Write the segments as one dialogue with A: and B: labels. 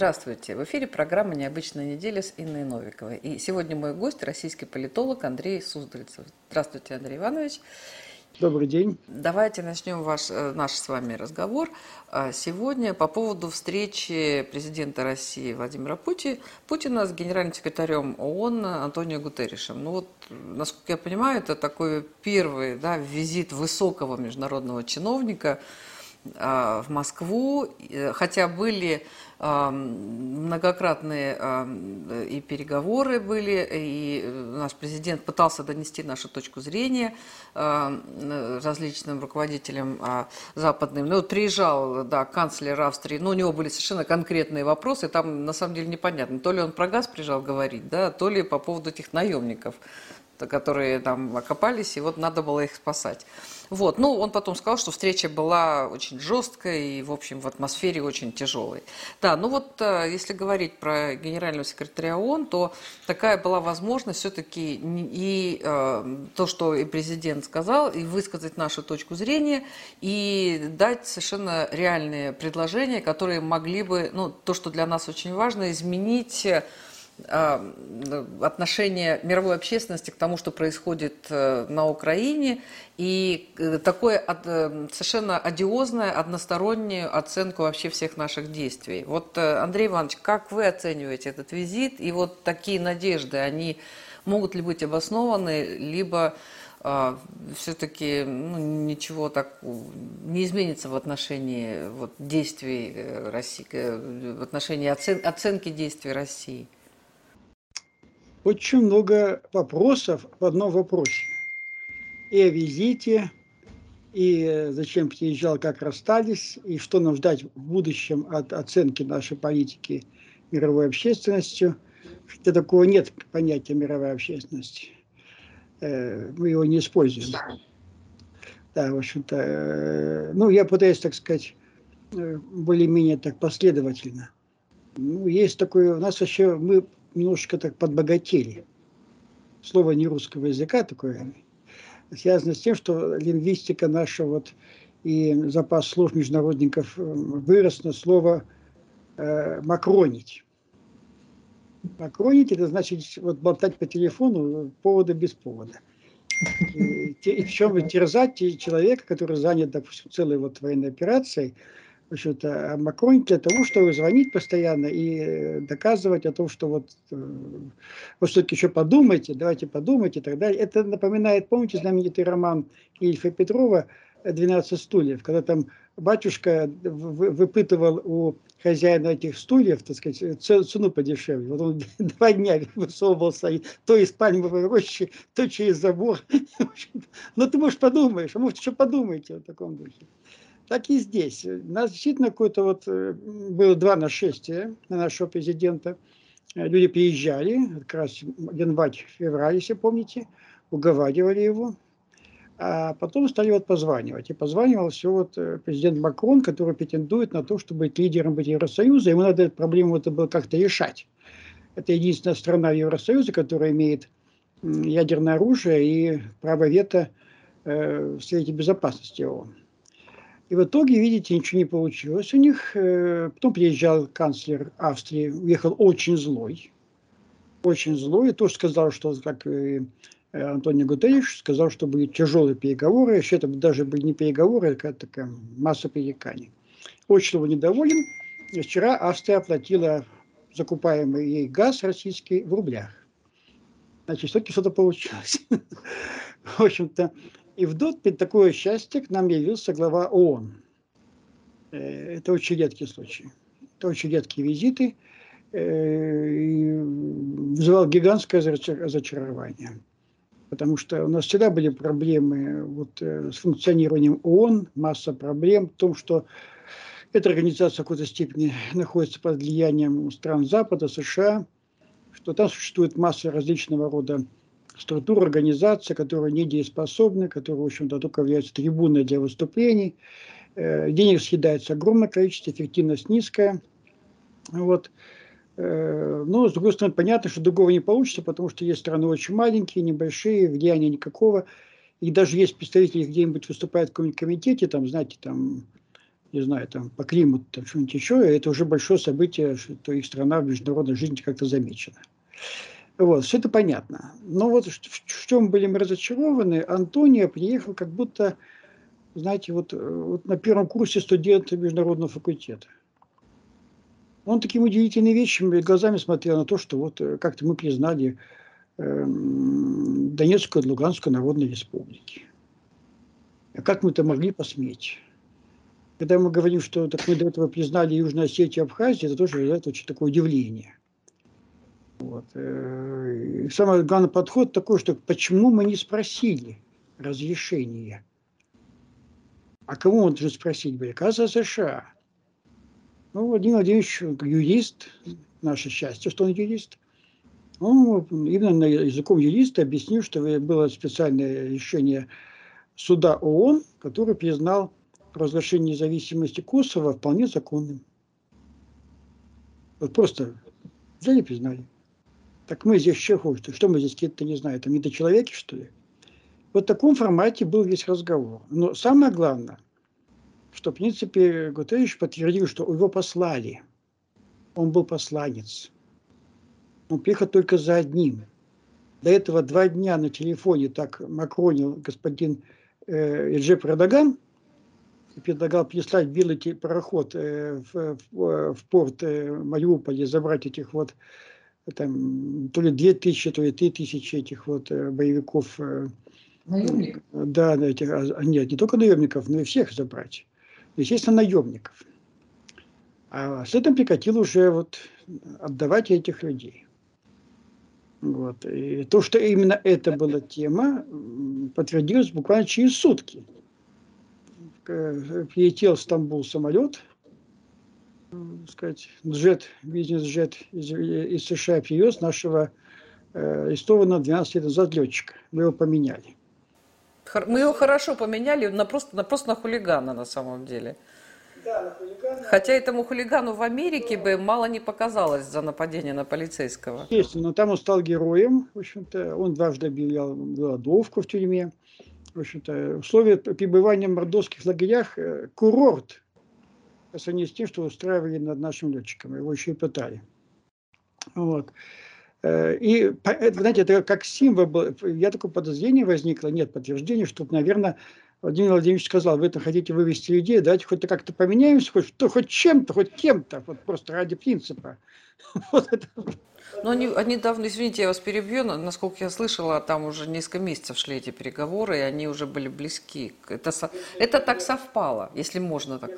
A: Здравствуйте. В эфире программа «Необычная неделя» с Инной Новиковой. И сегодня мой гость – российский политолог Андрей Суздальцев. Здравствуйте, Андрей Иванович.
B: Добрый день.
A: Давайте начнем ваш, э, наш с вами разговор. А, сегодня по поводу встречи президента России Владимира Путина, Путина с генеральным секретарем ООН Антонио Гутерришем. Ну вот, насколько я понимаю, это такой первый да, визит высокого международного чиновника а, в Москву, э, хотя были многократные и переговоры были, и наш президент пытался донести нашу точку зрения различным руководителям а, западным. Ну, вот приезжал, да, канцлер Австрии, но у него были совершенно конкретные вопросы, там на самом деле непонятно, то ли он про газ приезжал говорить, да, то ли по поводу этих наемников, которые там окопались, и вот надо было их спасать. Вот. Ну, он потом сказал, что встреча была очень жесткая и, в общем, в атмосфере очень тяжелой. Да, ну вот, э, если говорить про генерального секретаря ООН, то такая была возможность все-таки и э, то, что и президент сказал, и высказать нашу точку зрения, и дать совершенно реальные предложения, которые могли бы, ну, то, что для нас очень важно, изменить отношение мировой общественности к тому, что происходит э, на Украине, и э, такое э, совершенно одиозное, одностороннюю оценку вообще всех наших действий. Вот, Андрей Иванович, как вы оцениваете этот визит, и вот такие надежды, они могут ли быть обоснованы, либо а, все-таки ну, ничего так не изменится в отношении вот, действий России, в отношении оцен, оценки действий России?
B: Очень много вопросов в одном вопросе. И о визите, и зачем приезжал, как расстались, и что нам ждать в будущем от оценки нашей политики мировой общественностью. Хотя такого нет понятия мировой общественности. Э, мы его не используем. Да, в общем-то, э, ну, я пытаюсь, так сказать, э, более-менее так последовательно. Ну, есть такое, у нас вообще, мы немножечко так подбогатели. Слово не русского языка такое, связано с тем, что лингвистика наша вот и запас слов международников э, вырос на слово э, макронить. Макронить это значит вот болтать по телефону повода без повода. И, и причем терзать человека, который занят, допустим, целой вот военной операцией, Макрон для того, чтобы звонить постоянно и э, доказывать о том, что вот э, вы все-таки еще подумайте, давайте подумайте и так далее. Это напоминает, помните, знаменитый роман Ильфа Петрова «12 стульев», когда там батюшка выпытывал у хозяина этих стульев, так сказать, цену подешевле. Вот он два дня высовывался то из пальмовой рощи, то через забор. Но ты, может, подумаешь, а может, еще подумаете в таком духе так и здесь. Нас действительно какое-то вот э, было два нашествия на нашего президента. Э, люди приезжали, как раз январь-февраль, если помните, уговаривали его, а потом стали вот позванивать. И позванивал все вот э, президент Макрон, который претендует на то, чтобы быть лидером быть Евросоюза. Ему надо эту проблему это было как-то решать. Это единственная страна Евросоюза, которая имеет ядерное оружие и право вето в Совете Безопасности ООН. И в итоге, видите, ничего не получилось у них. Э, потом приезжал канцлер Австрии, уехал очень злой. Очень злой. И тоже сказал, что, как э, Антонио Гутерриш, сказал, что будут тяжелые переговоры. Еще это даже были не переговоры, а такая масса пререканий. Очень его недоволен. И вчера Австрия оплатила закупаемый ей газ российский в рублях. Значит, все-таки что-то получилось. В общем-то, и вдруг при такое счастье к нам явился глава ООН. Э, это очень редкий случай. Это очень редкие визиты. Э, и вызывал гигантское разочарование. Потому что у нас всегда были проблемы вот, э, с функционированием ООН, масса проблем в том, что эта организация в какой-то степени находится под влиянием стран Запада, США, что там существует масса различного рода структур организации, которые недееспособны, которые, в общем-то, только являются трибуной для выступлений. Э, денег съедается огромное количество, эффективность низкая. Вот. Э, но, с другой стороны, понятно, что другого не получится, потому что есть страны очень маленькие, небольшие, влияния никакого. И даже есть представители где-нибудь выступают в каком-нибудь комитете, там, знаете, там, не знаю, там, по климату, там, что-нибудь еще, это уже большое событие, что их страна в международной жизни как-то замечена. Вот, все это понятно. Но вот в чем были мы разочарованы, Антонио приехал как будто, знаете, вот, вот на первом курсе студента международного факультета. Он такими удивительными вещами глазами смотрел на то, что вот э, как-то мы признали э, Донецкую и Луганскую народные республики. А как мы это могли посметь? Когда мы говорим, что так мы до этого признали Южную Осетию и Абхазию, это тоже вызывает очень такое удивление. Вот. Э, и самый главный подход такой, что почему мы не спросили разрешения? А кому он должен спросить? Были? Оказывается, США. Ну, Владимир Владимирович юрист, наше счастье, что он юрист. Он именно языком юриста объяснил, что было специальное решение суда ООН, который признал провозглашение независимости Косово вполне законным. Вот просто взяли и признали. Так мы здесь что Что мы здесь какие-то, не знаю, там недочеловеки, что ли? Вот в таком формате был весь разговор. Но самое главное, что, в принципе, Гутерриш подтвердил, что его послали. Он был посланец. Он приехал только за одним. До этого два дня на телефоне так макронил господин э, Эджеп Радаган, предлагал прислать белый пароход э, в, в, в порт э, Мариуполя, забрать этих вот там то ли две тысячи, то ли три тысячи этих вот э, боевиков. Э, наемников? Да, этих, а, нет, не только наемников, но и всех забрать. Естественно, наемников. А с этим прекратил уже вот отдавать этих людей. Вот. И то, что именно это была тема, подтвердилось буквально через сутки. Прилетел в Стамбул самолет, сказать, джет, бизнес-джет из, из США привез нашего э, арестованного 12 лет назад летчика. Мы его поменяли.
A: Мы его хорошо поменяли на просто, на просто на хулигана на самом деле. Да, на хулигана. Хотя этому хулигану в Америке бы мало не показалось за нападение на полицейского.
B: Естественно, но там он стал героем. В общем-то, он дважды объявлял голодовку в тюрьме. В общем-то, условия пребывания в мордовских лагерях э, курорт сравнению с тем, что устраивали над нашим летчиком. Его еще и пытали. Вот. Э, и, знаете, это как символ был. Я такое подозрение возникло, нет подтверждения, что, наверное, Владимир Владимирович сказал, вы это хотите вывести людей, давайте хоть как-то поменяемся, хоть, то, хоть чем-то, хоть кем-то, вот просто ради принципа. Вот это.
A: Но они, они давно, извините, я вас перебью, насколько я слышала, там уже несколько месяцев шли эти переговоры, и они уже были близки. Это, это так совпало, если можно так.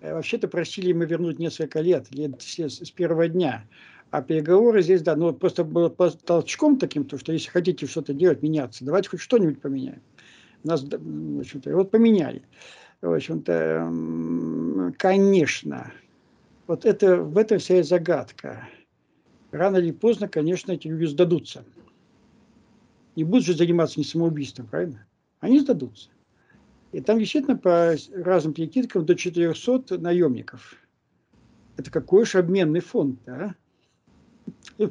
B: Э, вообще-то просили мы вернуть несколько лет, лет с первого дня. А переговоры здесь, да, ну просто было толчком таким, то, что если хотите что-то делать, меняться, давайте хоть что-нибудь поменяем. Нас, в общем-то, вот поменяли. В общем-то, конечно, вот это, в этом вся и загадка. Рано или поздно, конечно, эти люди сдадутся. Не будут же заниматься не самоубийством, правильно? Они сдадутся. И там действительно по разным прикидкам до 400 наемников. Это какой же обменный фонд, да?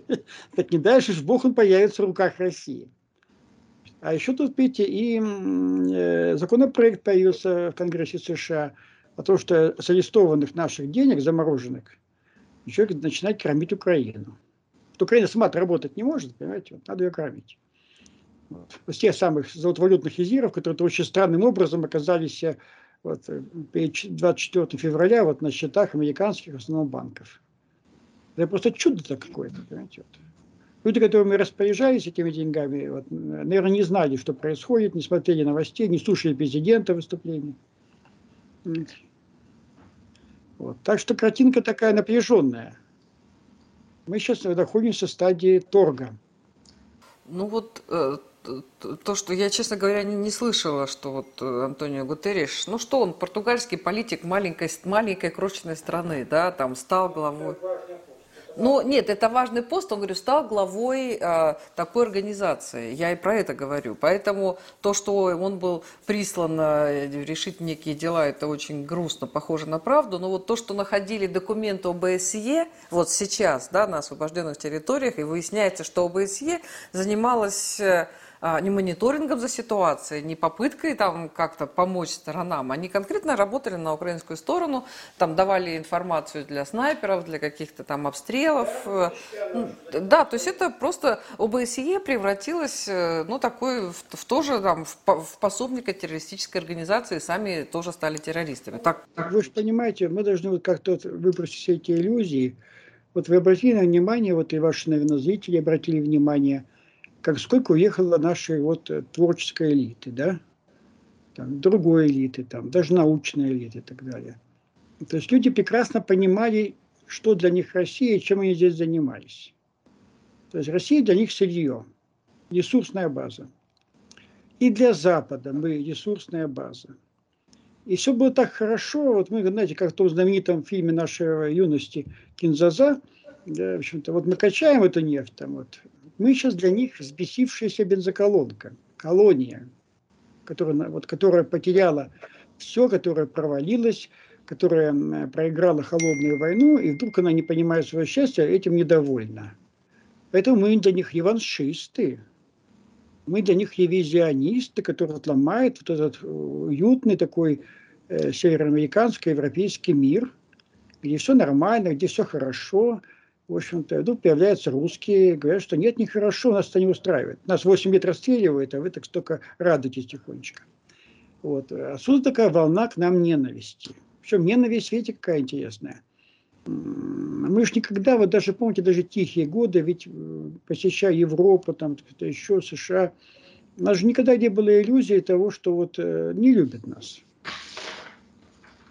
B: Так не дальше ж Бог он появится в руках России. А еще тут, видите, и э, законопроект появился в Конгрессе США о том, что с арестованных наших денег, замороженных, еще начинать кормить Украину. Вот Украина сама работать не может, понимаете, вот, надо ее кормить. С тех самых золотовалютных резервов, которые очень странным образом оказались э, вот, 24 э, февраля вот, на счетах американских основных банков. Это просто чудо-то какое-то, понимаете. Вот. Люди, которые распоряжались этими деньгами, вот, наверное, не знали, что происходит, не смотрели новостей, не слушали президента выступлений. Вот. Так что картинка такая напряженная. Мы сейчас находимся в стадии торга.
A: Ну вот э, то, что я, честно говоря, не, не слышала, что вот э, Антонио Гутерриш, ну что он, португальский политик маленькой, маленькой крошечной страны, да, там стал главой. Ну, нет, это важный пост, он, говорю, стал главой э, такой организации. Я и про это говорю. Поэтому то, что он был прислан э, решить некие дела, это очень грустно, похоже на правду. Но вот то, что находили документы ОБСЕ, вот сейчас, да, на освобожденных территориях, и выясняется, что ОБСЕ занималась... Э, не мониторингом за ситуацией, не попыткой там как-то помочь сторонам. Они конкретно работали на украинскую сторону, там давали информацию для снайперов, для каких-то там обстрелов. Э, да, то есть это просто ОБСЕ превратилось, э, ну, такой, в, в тоже там, в, в пособника террористической организации, сами тоже стали террористами. Так.
B: Вы же понимаете, мы должны вот как-то выбросить все эти иллюзии. Вот вы обратили на внимание, вот и ваши, наверное, зрители обратили внимание – как сколько уехало нашей вот э, творческой элиты, да, там, другой элиты, там, даже научной элиты и так далее. То есть люди прекрасно понимали, что для них Россия, чем они здесь занимались. То есть Россия для них сырье, ресурсная база. И для Запада мы ресурсная база. И все было так хорошо, вот мы, знаете, как в том знаменитом фильме нашей юности Кинзаза, да, в общем-то, вот мы качаем эту нефть, там вот, мы сейчас для них взбесившаяся бензоколонка, колония, которая, вот, которая потеряла все, которая провалилась, которая проиграла холодную войну, и вдруг она, не понимая своего счастья, этим недовольна. Поэтому мы для них реваншисты, мы для них ревизионисты, которые отломают вот этот уютный такой э, североамериканский, европейский мир, где все нормально, где все хорошо – в общем-то, тут появляются русские, говорят, что нет, нехорошо, нас это не устраивает. Нас 8 лет расстреливают, а вы так столько радуетесь тихонечко. Вот. Отсюда такая волна к нам ненависти. Причем ненависть, видите, какая интересная. Мы же никогда, вот даже, помните, даже тихие годы, ведь э, посещая Европу, там, еще США, у нас же никогда не было иллюзии того, что вот э, не любят нас.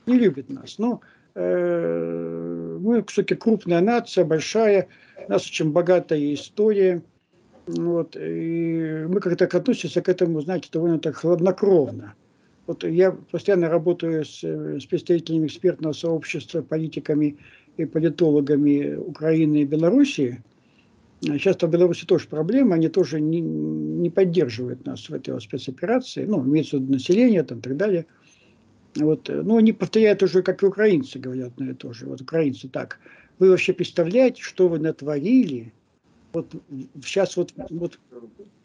B: Не любят нас. Но мы все-таки крупная нация, большая, у нас очень богатая история. Вот, и мы как-то относимся к этому, знаете, довольно так хладнокровно. Вот я постоянно работаю с, с представителями экспертного сообщества, политиками и политологами Украины и Белоруссии. Сейчас в Беларуси тоже проблема, они тоже не, не поддерживают нас в этой спецоперации, ну, имеется в виду население там, и так далее. Вот, э, ну, они повторяют уже, как и украинцы говорят на это тоже. Вот украинцы так. Вы вообще представляете, что вы натворили? Вот сейчас вот, вот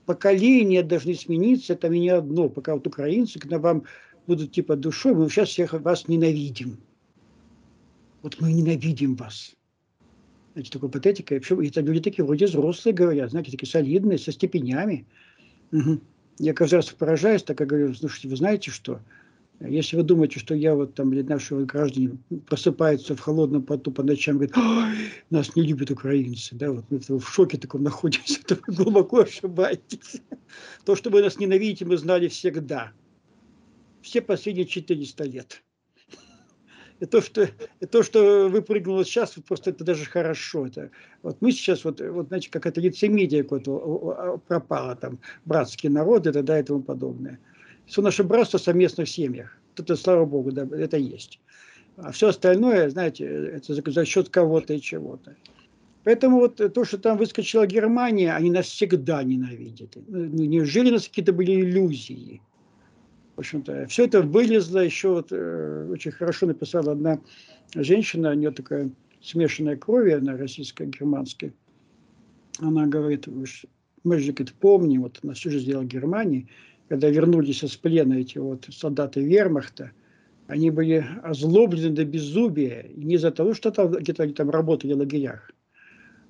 B: поколения должны смениться, это не одно. Пока вот украинцы, когда вам будут типа душой, мы сейчас всех вас ненавидим. Вот мы ненавидим вас. Знаете, такой патетика. И причем это люди такие вроде взрослые говорят, знаете, такие солидные, со степенями. Угу. Я каждый раз поражаюсь, так я говорю, слушайте, вы знаете что? Если вы думаете, что я вот там, или наши граждане просыпаются в холодном поту по ночам, говорят, нас не любят украинцы, да, вот мы в шоке таком находимся, то вы глубоко ошибаетесь. То, что вы нас ненавидите, мы знали всегда. Все последние 400 лет. И то, что, и то, что выпрыгнуло сейчас, просто это даже хорошо. Это, вот мы сейчас, вот, вот знаете, как это лицемедие какое-то пропало, там, братские народы, это, да, и тому подобное все наше братство совместно в семьях. Это, слава богу, да, это есть. А все остальное, знаете, это за, за счет кого-то и чего-то. Поэтому вот то, что там выскочила Германия, они нас всегда ненавидят. Ну, неужели у нас какие-то были иллюзии? В общем-то, все это вылезло еще, вот, э, очень хорошо написала одна женщина, у нее такая смешанная кровь, она российско-германская. Она говорит, мы же говорит, помним, вот она всю жизнь сделала Германии, когда вернулись из плена эти вот солдаты вермахта, они были озлоблены до беззубия. Не из-за того, что там, где-то они там работали в лагерях,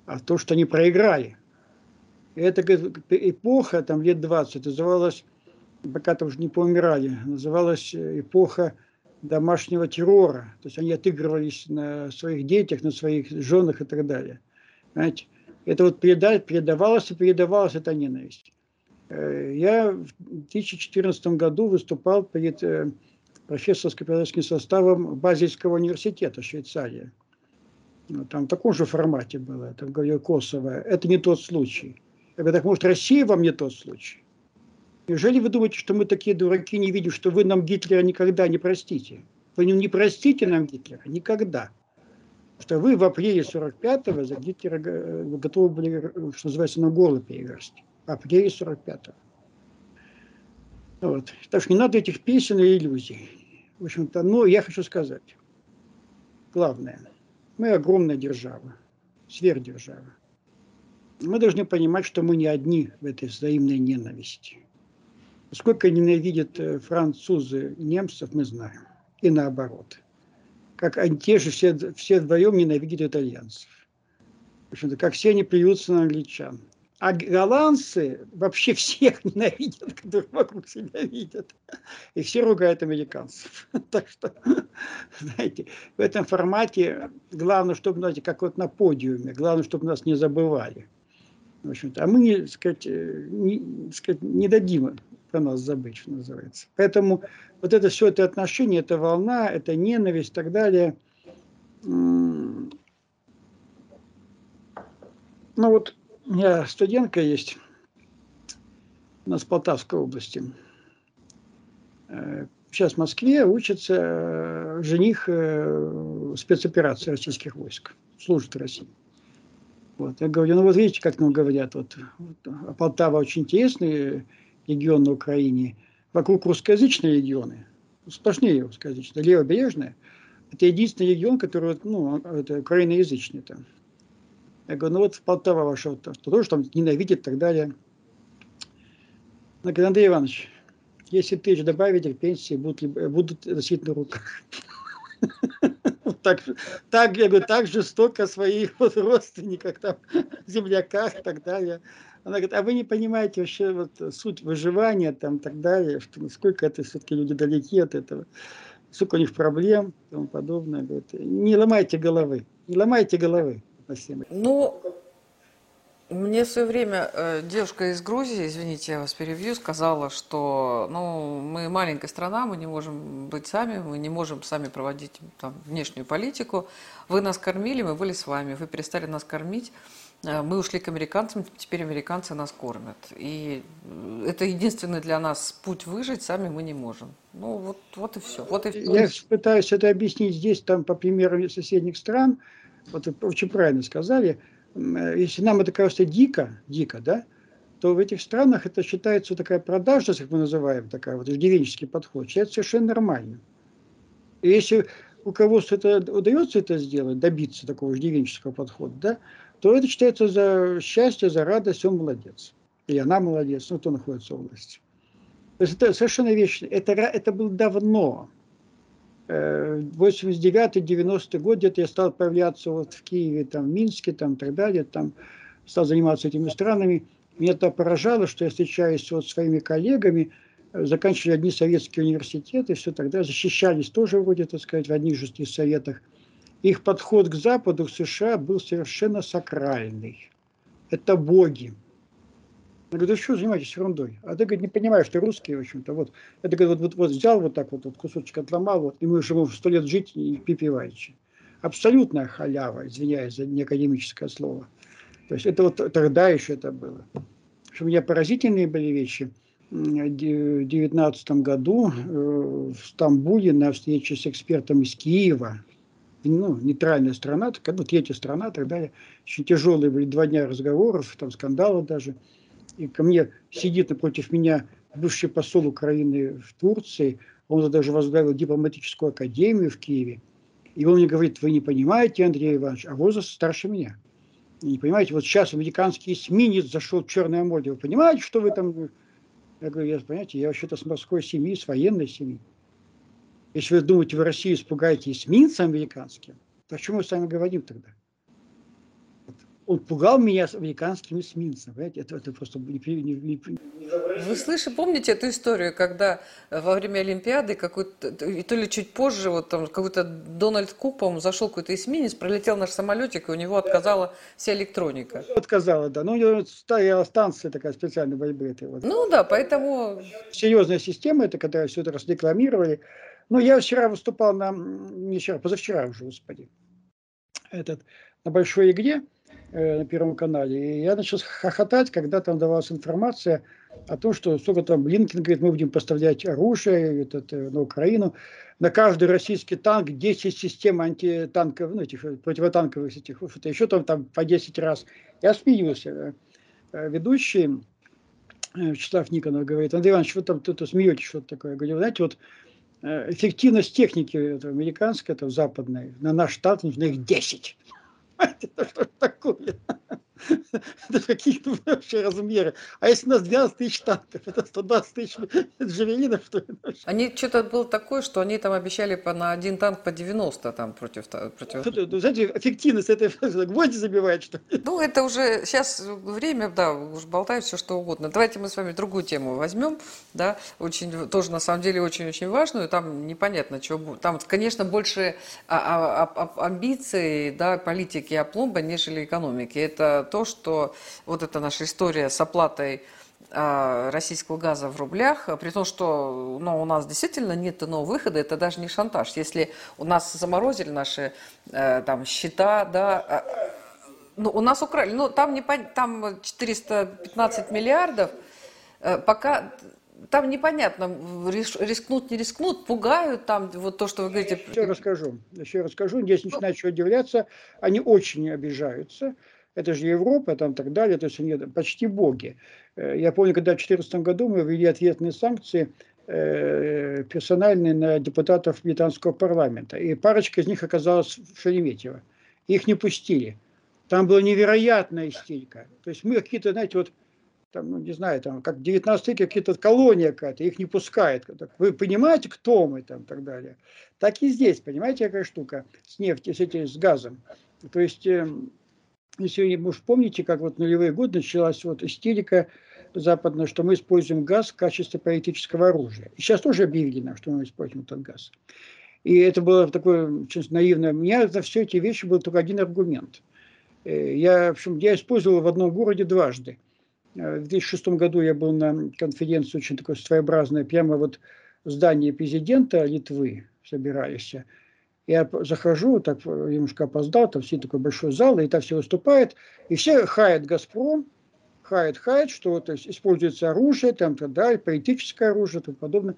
B: а то, что они проиграли. И эта эпоха, там лет 20, называлась, пока там уже не поумирали, называлась эпоха домашнего террора. То есть они отыгрывались на своих детях, на своих женах и так далее. Знаете, это вот передавалось и передавалась эта ненависть. Э, я в 2014 году выступал перед э, профессорско-преподавательским составом Базельского университета Швейцарии. Ну, там в таком же формате было, там говорил Косово. Это не тот случай. Я говорю, так может Россия вам не тот случай? Неужели вы думаете, что мы такие дураки не видим, что вы нам Гитлера никогда не простите? Вы не простите нам Гитлера никогда. Что вы в апреле 45-го за Гитлера э, готовы были, что называется, на голову переверсть апреле 45-го. Вот. Так что не надо этих песен и иллюзий. В общем-то, но я хочу сказать, главное, мы огромная держава, сверхдержава. мы должны понимать, что мы не одни в этой взаимной ненависти. Сколько ненавидят э, французы немцев, мы знаем. И наоборот. Как они те же все, все вдвоем ненавидят итальянцев. В общем-то, как все они плюются на англичан. А голландцы вообще всех ненавидят, которых вокруг себя видят. И все ругают американцев. Так что, знаете, в этом формате главное, чтобы, знаете, как вот на подиуме, главное, чтобы нас не забывали. В общем-то, а мы, не, сказать, э, не, сказать, не дадим про нас забыть, что называется. Поэтому вот это все это отношение, это волна, это ненависть и так далее. Ну вот у меня студентка есть у нас в Полтавской области. Э, сейчас в Москве учится э, жених э, спецоперации российских войск, служит в России. Вот. Я говорю, ну вот видите, как нам говорят, вот, вот Полтава очень интересный регион на Украине, вокруг русскоязычные регионы, сплошнее русскоязычные, левобережные, это единственный регион, который, ну, это украиноязычный там. Я говорю, ну вот Полтава ваша, то, тоже там ненавидит и так далее. Она говорит, Андрей Иванович, если тысяч добавить к пенсии, будут, будут носить на руках. Так, так, я говорю, так жестоко своих вот родственниках, там, земляках и так далее. Она говорит, а вы не понимаете вообще вот суть выживания там и так далее, что насколько это все-таки люди далеки от этого, сколько у них проблем и тому подобное. Говорит, не ломайте головы, не ломайте головы.
A: Спасибо. Ну, мне в свое время э, девушка из Грузии, извините, я вас перевью, сказала, что ну, мы маленькая страна, мы не можем быть сами, мы не можем сами проводить там, внешнюю политику. Вы нас кормили, мы были с вами, вы перестали нас кормить. Э, мы ушли к американцам, теперь американцы нас кормят. И это единственный для нас путь выжить, сами мы не можем. Ну вот, вот и все. Вот и.
B: Я пытаюсь это объяснить здесь, там по примеру соседних стран. Вот очень правильно сказали. Если нам это кажется дико, дико, да, то в этих странах это считается такая продажность, как мы называем, такая вот иждивенческий подход, считается совершенно нормально. И если у кого-то это удается это сделать, добиться такого иждивенческого подхода, да, то это считается за счастье, за радость, он молодец. И она молодец, ну, кто находится в области. То есть это совершенно вечно. Это, это было давно. 89-90 э, год где-то я стал появляться вот в Киеве, там, в Минске, там, и так далее, там, стал заниматься этими странами. Меня это поражало, что я встречаюсь вот с своими коллегами, э, заканчивали одни советские университеты, все тогда защищались тоже вроде, так сказать, в одних же советах их подход к Западу, к США был совершенно сакральный. Это боги. Я говорю, да что занимаетесь ерундой? А ты, говорит, не понимаешь, что русские, в общем-то, вот. Это, говорит, вот, вот, взял вот так вот, вот кусочек отломал, вот, и мы живем сто лет жить и припеваючи. Абсолютная халява, извиняюсь за неакадемическое слово. То есть это вот тогда еще это было. Что у меня поразительные были вещи. В 2019 году э, в Стамбуле на встрече с экспертом из Киева, ну, нейтральная страна, ну, третья страна и так далее. Очень тяжелые были два дня разговоров, там скандалы даже. И ко мне сидит напротив меня бывший посол Украины в Турции, он даже возглавил дипломатическую академию в Киеве. И он мне говорит, вы не понимаете, Андрей Иванович, а возраст старше меня. не понимаете, вот сейчас американский эсминец зашел в Черное море. Вы понимаете, что вы там... Я говорю, я, понимаете, я вообще-то с морской семьи, с военной семьи. Если вы думаете, вы Россию испугаете эсминцем американским, то о чем мы с вами говорим тогда? Он пугал меня с американским эсминцем. Понимаете? Это, это просто не, не, не,
A: Вы слышите, помните эту историю, когда во время Олимпиады какой-то, то ли чуть позже, вот там какой-то Дональд Куп, по зашел какой-то эсминец, пролетел наш самолетик, и у него отказала вся электроника.
B: Отказала, да. Ну, у него стояла станция такая специальная вайбреты.
A: Вот. Ну да, поэтому...
B: Серьезная система, это когда все это рекламировали. Ну, я вчера выступал на, не вчера, позавчера уже, господи, этот, на большой игре э, на Первом канале. И я начал хохотать, когда там давалась информация о том, что сколько там Блинкин говорит, мы будем поставлять оружие этот, э, на Украину. На каждый российский танк 10 систем антитанковых, ну, этих противотанковых этих, это еще там, там по 10 раз. Я. Э, э, ведущий Вячеслав Никонов говорит, Андрей Иванович, вы там тут смеетесь, что-то такое. Я говорю, знаете, вот Э, эффективность техники это, американской, это западной, на наш штат нужно их 10. Это что такое? Это какие вообще размеры? А если у нас 12 тысяч танков, это 120 тысяч джавелинов, что ли?
A: Они что-то было такое, что они там обещали по, на один танк по 90 там против... против...
B: Ну, знаете, эффективность этой гвозди забивает, что ли?
A: Ну, это уже сейчас время, да, уже болтают все что угодно. Давайте мы с вами другую тему возьмем, да, очень, тоже на самом деле очень-очень важную, там непонятно, что будет. Там, конечно, больше а, а, а, амбиций, да, политики опломба, нежели экономики. Это то, что вот эта наша история с оплатой а, российского газа в рублях, при том, что ну, у нас действительно нет иного выхода, это даже не шантаж. Если у нас заморозили наши э, там, счета, да, а, ну, у нас украли, ну, там, не, там 415 миллиардов, э, пока там непонятно, рискнут, не рискнут, пугают там, вот то, что вы говорите.
B: Еще расскажу, еще расскажу, здесь начинают удивляться, они очень обижаются, это же Европа, там так далее, то есть они почти боги. Э, я помню, когда в 2014 году мы ввели ответные санкции э, персональные на депутатов британского парламента, и парочка из них оказалась в Шереметьево. Их не пустили. Там была невероятная истерика. То есть мы какие-то, знаете, вот там, ну, не знаю, там, как в 19 веке какие-то колония какая-то, их не пускает. Вы понимаете, кто мы там и так далее. Так и здесь, понимаете, какая штука с нефтью, с, этим, с газом. То есть, э, если вы уж помните, как вот нулевые годы началась вот истерика западная, что мы используем газ в качестве политического оружия. И сейчас тоже объявили нам, что мы используем этот газ. И это было такое очень наивное. У меня за все эти вещи был только один аргумент. Э, я, в общем, я использовал в одном городе дважды – Э, в 2006 году я был на конференции очень такой своеобразной, прямо вот в здании президента Литвы собирались. Я захожу, так немножко опоздал, там все такой большой зал, и там все выступают, и все хаят «Газпром», хаят, хаят, что то есть, используется оружие, там, да, политическое оружие и тому подобное.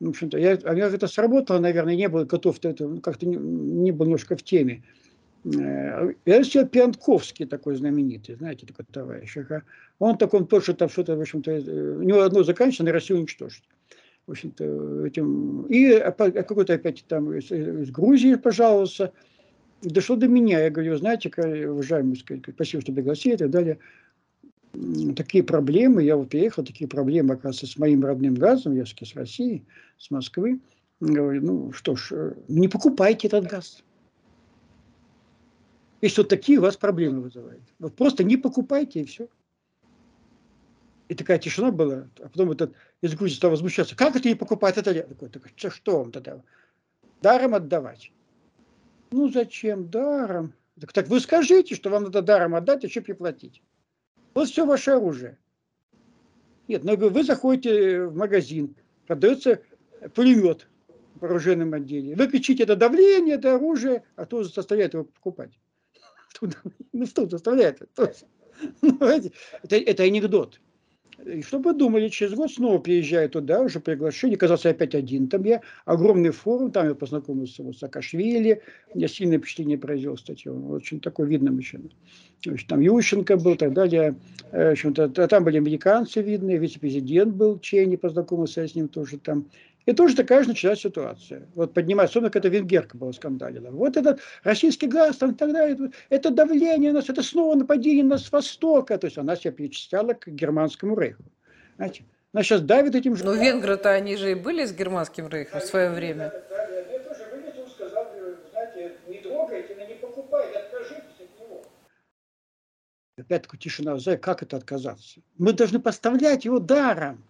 B: В общем-то, я, а я это сработало, наверное, не был готов, это как-то не, не был немножко в теме. Э, я сейчас Пьянковский такой знаменитый, знаете, такой товарищ. Он такой, он тоже там что-то, в общем-то, э, у него одно заканчивается, Россию уничтожить. В общем-то, этим... И какой-то опять там из, из Грузии пожаловался. Дошло до меня. Я говорю, знаете, уважаемый, спасибо, что пригласили и так далее. Такие проблемы, я вот приехал, такие проблемы, оказывается, с моим родным газом, я с России, с Москвы. Говорю, ну что ж, э, не покупайте этот газ. Если вот такие у вас проблемы вызывают. Вот просто не покупайте и все. И такая тишина была. А потом этот из Грузии стал возмущаться. Как это не покупать? Это я такой, такой что вам тогда? Даром отдавать. Ну зачем даром? Так, так вы скажите, что вам надо даром отдать, а что приплатить. Вот все ваше оружие. Нет, но вы заходите в магазин, продается пулемет в оружейном отделе. Вы кричите, это давление, это оружие, а то заставляет его покупать. Ну что заставляет? Ну, это анекдот. И что вы думали, через год снова приезжаю туда, уже приглашение, оказался опять один там я, огромный форум, там я познакомился вот, с Саакашвили, мне сильное впечатление произвел, кстати, он очень такой видный мужчина. Там Ющенко был так далее, э, в общем-то, там были американцы видные, вице-президент был Чейни, познакомился с ним тоже там, и тоже такая же началась ситуация. Вот поднимать, особенно когда венгерка была скандалила. Вот этот российский газ там, и так далее, это давление на нас, это снова нападение на с востока. То есть она себя перечисляла к германскому рейху. Знаете, она сейчас давит этим...
A: Но венгры-то они же и были с германским рейхом в свое время.
B: Опять такая тишина, как это отказаться? Мы должны поставлять его даром.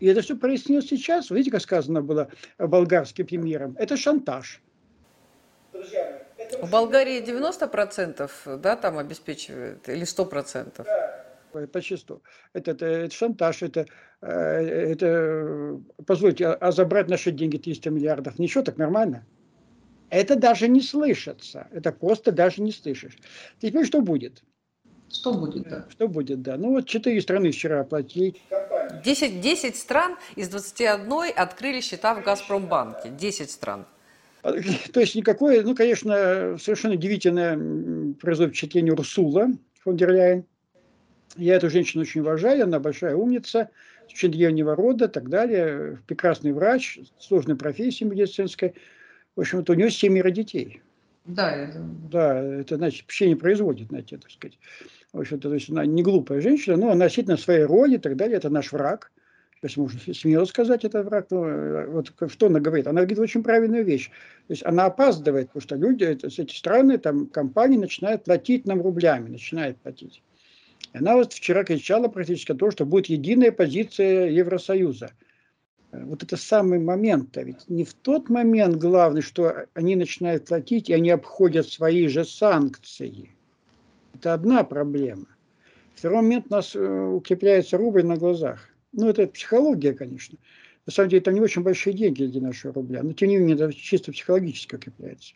B: И это все прояснилось сейчас. Видите, как сказано было болгарским премьером. Это шантаж.
A: Друзья, это В Болгарии 90% да, там обеспечивает или 100%?
B: Да, почти 100. Это, это, это шантаж, это, э, это, позвольте, а, а забрать наши деньги 300 миллиардов, ничего, так нормально? Это даже не слышится, это просто даже не слышишь. Теперь что будет?
A: Что будет, да?
B: Что будет, да. Ну вот четыре страны вчера оплатили.
A: 10, 10 стран из 21 открыли счета в Газпромбанке. 10 стран.
B: А, то есть никакое, ну, конечно, совершенно удивительное производит впечатление Урсула фон дер Ляйен. Я эту женщину очень уважаю, она большая умница, очень древнего рода и так далее, прекрасный врач, сложной профессии медицинской. В общем-то, у нее семеро детей. Да, это... Да, это значит, вообще не производит, знаете, так сказать. В общем-то, то есть она не глупая женщина, но она сидит на своей роли и так далее, это наш враг. То есть можно смело сказать, это враг. Но э, вот что она говорит? Она говорит очень правильную вещь. То есть она опаздывает, потому что люди, это, эти страны, там, компании начинают платить нам рублями, начинают платить. И она вот вчера кричала практически о том, что будет единая позиция Евросоюза. Э, вот это самый момент. А ведь не в тот момент главное, что они начинают платить, и они обходят свои же санкции. Это одна проблема. Второй момент у нас э, укрепляется рубль на глазах. Ну, это психология, конечно. На самом деле, там не очень большие деньги для нашего рубля, но тем не менее, это чисто психологически укрепляется.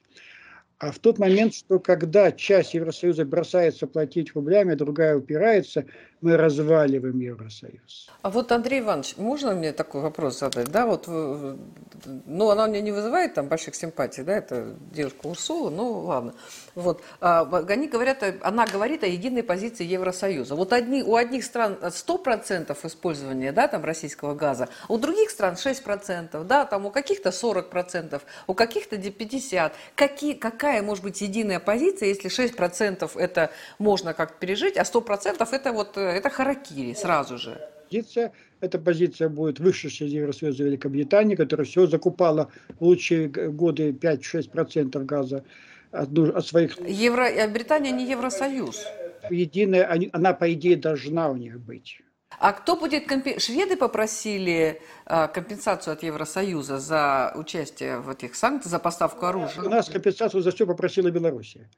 B: А в тот момент, что когда часть Евросоюза бросается платить рублями, другая упирается, мы разваливаем Евросоюз.
A: А вот, Андрей Иванович, можно мне такой вопрос задать? Да, вот, ну, она мне не вызывает там больших симпатий, да, это девушка Урсула, ну, ладно. Вот, а, они говорят, она говорит о единой позиции Евросоюза. Вот одни, у одних стран 100% использования, да, там, российского газа, у других стран 6%, да, там у каких-то 40%, у каких-то 50%. Какие, какая может быть единая позиция, если 6% это можно как-то пережить, а 100% это вот это харакири сразу же?
B: Позиция, эта позиция будет выше, чем Евросоюза Великобритании, которая все закупала в лучшие годы 5-6% газа от, от своих...
A: Евро... Э, Британия не Евросоюз.
B: Единая, она, по идее, должна у них быть.
A: А кто будет компи... Шведы попросили э, компенсацию от Евросоюза за участие в этих санкциях, за поставку оружия?
B: У нас компенсацию за все попросила Белоруссия.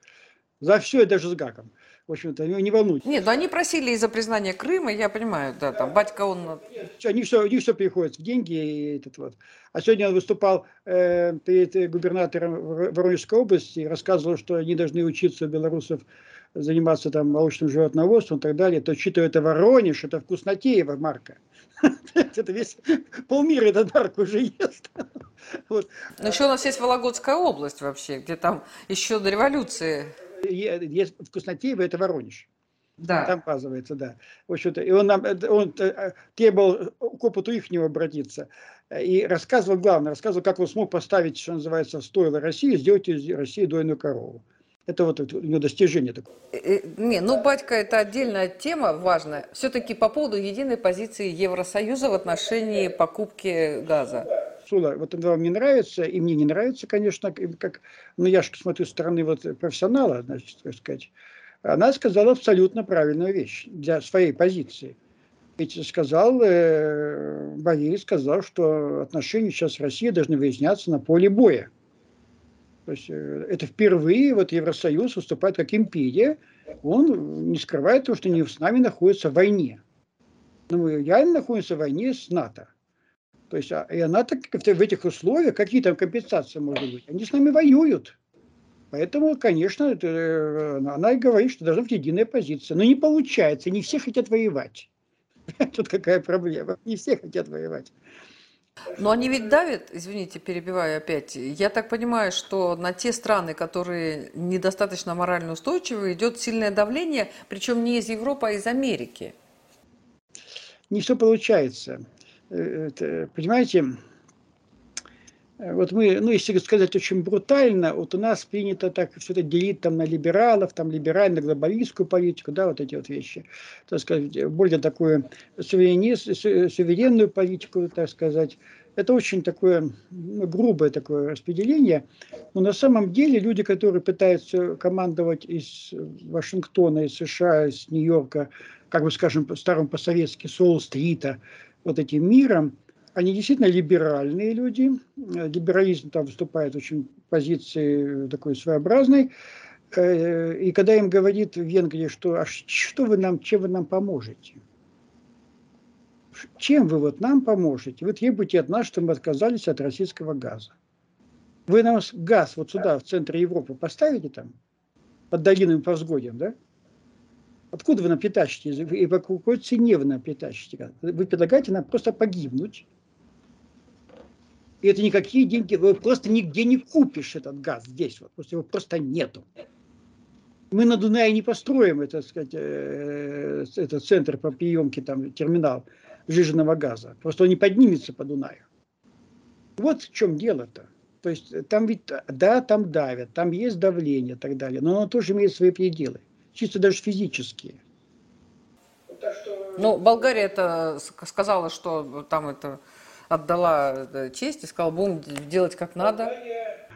B: За все и даже с ГАКом. В общем-то, не волнуйтесь.
A: Нет, но они просили из-за признания Крыма, я понимаю, да, там, батька он...
B: Они все, они все приходят в деньги и этот вот. А сегодня он выступал э, перед губернатором Воронежской области и рассказывал, что они должны учиться у белорусов заниматься там молочным животноводством и так далее, то учитывая это Воронеж, это Вкуснотеева марка. Это весь полмира этот марк уже ест.
A: Вот. Но еще у нас есть Вологодская область вообще, где там еще до революции.
B: Есть Вкуснотеева, это Воронеж. Да. Там оказывается, да. В общем-то, и он нам, он э, требовал к опыту ихнего обратиться. И рассказывал, главное, рассказывал, как он смог поставить, что называется, стоило России, сделать из России дойную корову. Это вот у него достижение такое. Э,
A: э, не, ну, батька, это отдельная тема важная. Все-таки по поводу единой позиции Евросоюза в отношении покупки газа.
B: Сула, вот это вам не нравится, и мне не нравится, конечно, как, ну, я же смотрю со стороны вот профессионала, значит, так сказать. Она сказала абсолютно правильную вещь для своей позиции. Ведь сказал, э, Борис сказал, что отношения сейчас с Россией должны выясняться на поле боя. То есть э, это впервые вот Евросоюз выступает как империя, он не скрывает того, что они с нами находятся в войне. Мы реально находимся в войне с НАТО. То есть, а, и она так, в этих условиях, какие там компенсации могут быть, они с нами воюют. Поэтому, конечно, это, э, она и говорит, что должна быть единая позиция. Но не получается, не все хотят воевать. Тут какая проблема. Не все хотят воевать.
A: Но они ведь давят, извините, перебиваю опять. Я так понимаю, что на те страны, которые недостаточно морально устойчивы, идет сильное давление, причем не из Европы, а из Америки.
B: Не все получается. Э, это, понимаете, вот мы, ну, если сказать очень брутально, вот у нас принято так все это делить там на либералов, там либерально-глобалистскую политику, да, вот эти вот вещи, так сказать, более такую суверенную политику, так сказать. Это очень такое ну, грубое такое распределение, но на самом деле люди, которые пытаются командовать из Вашингтона, из США, из Нью-Йорка, как бы скажем, старым по-советски, Солл-стрита, вот этим миром, они действительно либеральные люди. Либерализм там выступает очень позиции такой своеобразной. Э, и когда им говорит в Венгрии, что а что вы нам, чем вы нам поможете? Чем вы вот нам поможете? Вы требуете от нас, чтобы мы отказались от российского газа. Вы нам газ вот сюда, в центре Европы, поставите там, под долинным повзгодием, да? Откуда вы нам притащите? И по какой цене вы нам притащите? Вы предлагаете нам просто погибнуть и это никакие деньги, вы просто нигде не купишь этот газ здесь, вот, просто его просто нету. Мы на Дунае не построим это, сказать, э, этот центр по приемке, там, терминал сжиженного газа. Просто он не поднимется по Дунаю. Вот в чем дело-то. То есть там ведь, да, там давят, там есть давление и так далее, но оно тоже имеет свои пределы, чисто даже физические.
A: Ну, Болгария это сказала, что там это отдала э, честь и сказала, будем делать как надо.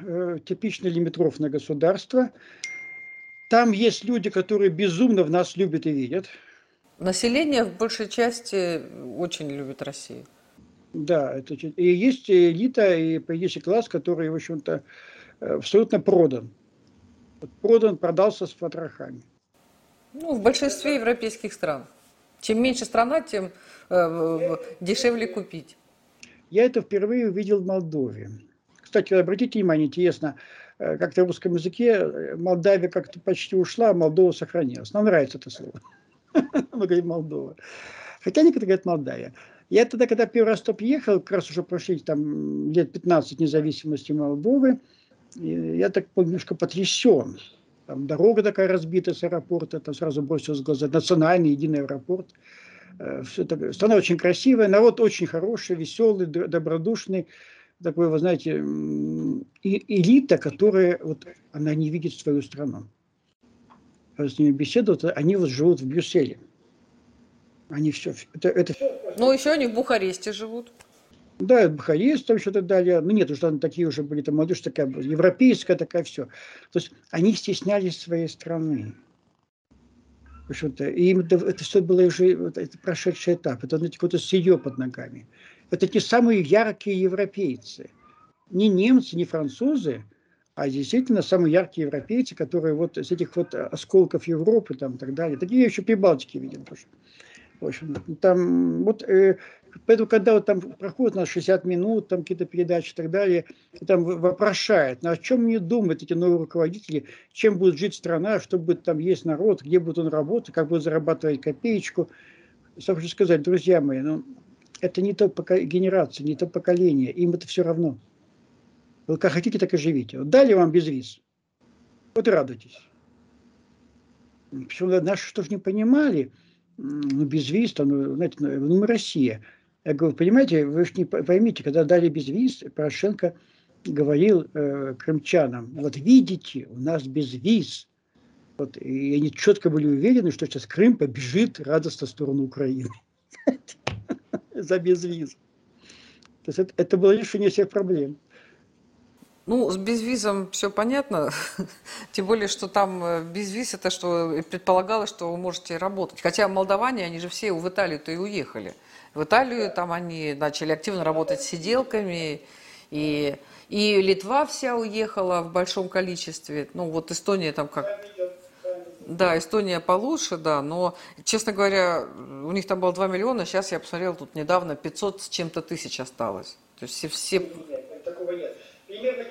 B: Э, типичное лимитрофное государство. Там есть люди, которые безумно в нас любят и видят.
A: Население в большей части очень любит Россию.
B: Да, это, и есть элита, и есть класс, который, в общем-то, э, абсолютно продан. Продан, продался с потрохами.
A: Ну, в большинстве европейских стран. Чем меньше страна, тем э, дешевле купить.
B: Я это впервые увидел в Молдове. Кстати, обратите внимание, интересно, э, как-то в русском языке э, Молдавия как-то почти ушла, а Молдова сохранилась. Нам нравится это слово. Мы говорим Молдова. Хотя некоторые говорят Молдавия. Я тогда, когда первый раз топ ехал, как раз уже прошли там лет 15 независимости Молдовы, я так немножко потрясен. Там дорога такая разбита с аэропорта, там сразу бросилось в глаза. Национальный единый аэропорт. Э, Все это, страна очень красивая, народ очень хороший, веселый, добродушный. Такой, вы знаете, элита, которая, вот, она не видит свою страну. Когда с ними беседуют, они вот живут в Брюсселе. Они все,
A: это, это... Ну, еще они в Бухаресте живут.
B: Да, там что-то далее. Ну, нет, уже такие уже были, там молодежь такая, европейская такая, все. То есть они стеснялись своей страны. В общем-то, и им это, это все было уже это прошедший этап. Это знаете, какое-то сырье под ногами. Это те самые яркие европейцы. Не немцы, не французы, а действительно самые яркие европейцы, которые вот из этих вот осколков Европы там и так далее. Такие я еще при Балтике видел тоже. В общем, там вот э, поэтому, когда вот там проходит на 60 минут, там какие-то передачи и так далее, и там вопрошает, ну о чем мне думают эти новые руководители, чем будет жить страна, что будет там есть народ, где будет он работать, как будет зарабатывать копеечку. Собственно сказать, друзья мои, ну, это не то пока, генерация, не то поколение, им это все равно. Вы как хотите, так и живите. Вот дали вам без виз, вот и радуйтесь. Почему наши что ж не понимали, ну, без виз, там, ну, знаете, ну, мы Россия. Я говорю, понимаете, вы же не поймите, когда дали без виз, Порошенко говорил э, крымчанам, вот видите, у нас без виз. Вот, и они четко были уверены, что сейчас Крым побежит радостно в сторону Украины. За безвиз. То есть это, это было решение всех проблем.
A: Ну, с безвизом все понятно, тем более, что там э, безвиз это что предполагалось, что вы можете работать. Хотя молдаване, они же все в Италию-то и уехали. В Италию там они начали активно работать с сиделками, и, и Литва вся уехала в большом количестве. Ну, вот Эстония там как... Да, Эстония получше, да, но, честно говоря, у них там было 2 миллиона, сейчас я посмотрел тут недавно, 500 с чем-то тысяч осталось. То есть все... все... Нет, такого нет. Примерно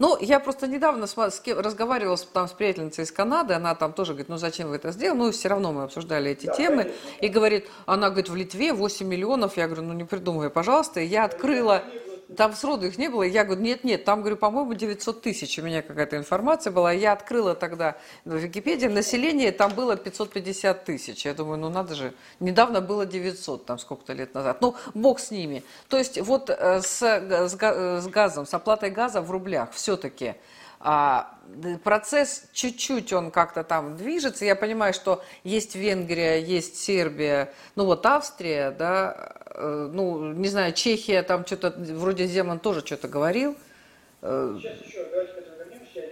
A: ну, я просто недавно с, с кем, разговаривала с, там, с приятельницей из Канады, она там тоже говорит, ну зачем вы это сделали? Ну, все равно мы обсуждали эти да, темы. Конечно. И говорит, она говорит, в Литве 8 миллионов. Я говорю, ну не придумывай, пожалуйста. И я открыла... Там сроду их не было. Я говорю, нет, нет, там, говорю, по-моему, 900 тысяч. У меня какая-то информация была. Я открыла тогда в Википедии. Население там было 550 тысяч. Я думаю, ну надо же. Недавно было 900, там сколько-то лет назад. Ну, бог с ними. То есть вот э, с, с, с газом, с оплатой газа в рублях все-таки а, процесс чуть-чуть он как-то там движется. Я понимаю, что есть Венгрия, есть Сербия, ну вот Австрия, да, э, ну, не знаю, Чехия там что-то, вроде Земан тоже что-то говорил. Э,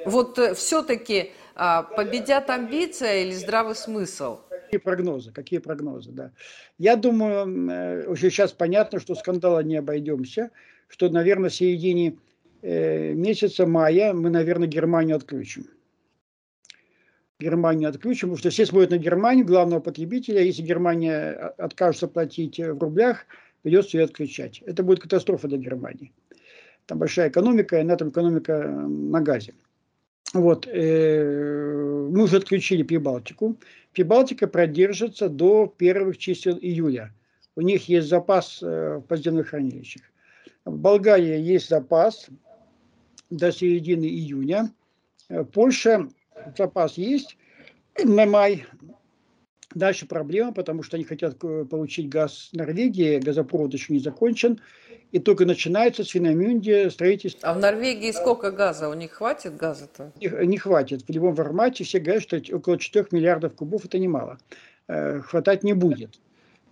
A: вот э, все-таки а, победят амбиция или здравый смысл?
B: Какие прогнозы? Какие прогнозы, да. Я думаю, уже сейчас понятно, что скандала не обойдемся, что, наверное, в середине Э, месяца мая мы, наверное, Германию отключим. Германию отключим, потому что все смотрят на Германию, главного потребителя. Если Германия откажется платить в рублях, придется ее отключать. Это будет катастрофа для Германии. Там большая экономика, и на этом экономика на газе. Вот, э, мы уже отключили Прибалтику. Прибалтика продержится до первых чисел июля. У них есть запас э, в подземных хранилищах. В Болгарии есть запас, до середины июня. Э, Польша запас есть на май. Дальше проблема, потому что они хотят э, получить газ Норвегии, газопровод еще не закончен, и только начинается с Финамюнде строительство.
A: А в Норвегии сколько газа? У них хватит газа-то?
B: Не, не хватит. В любом формате все говорят, что около 4 миллиардов кубов это немало. Э, хватать не будет.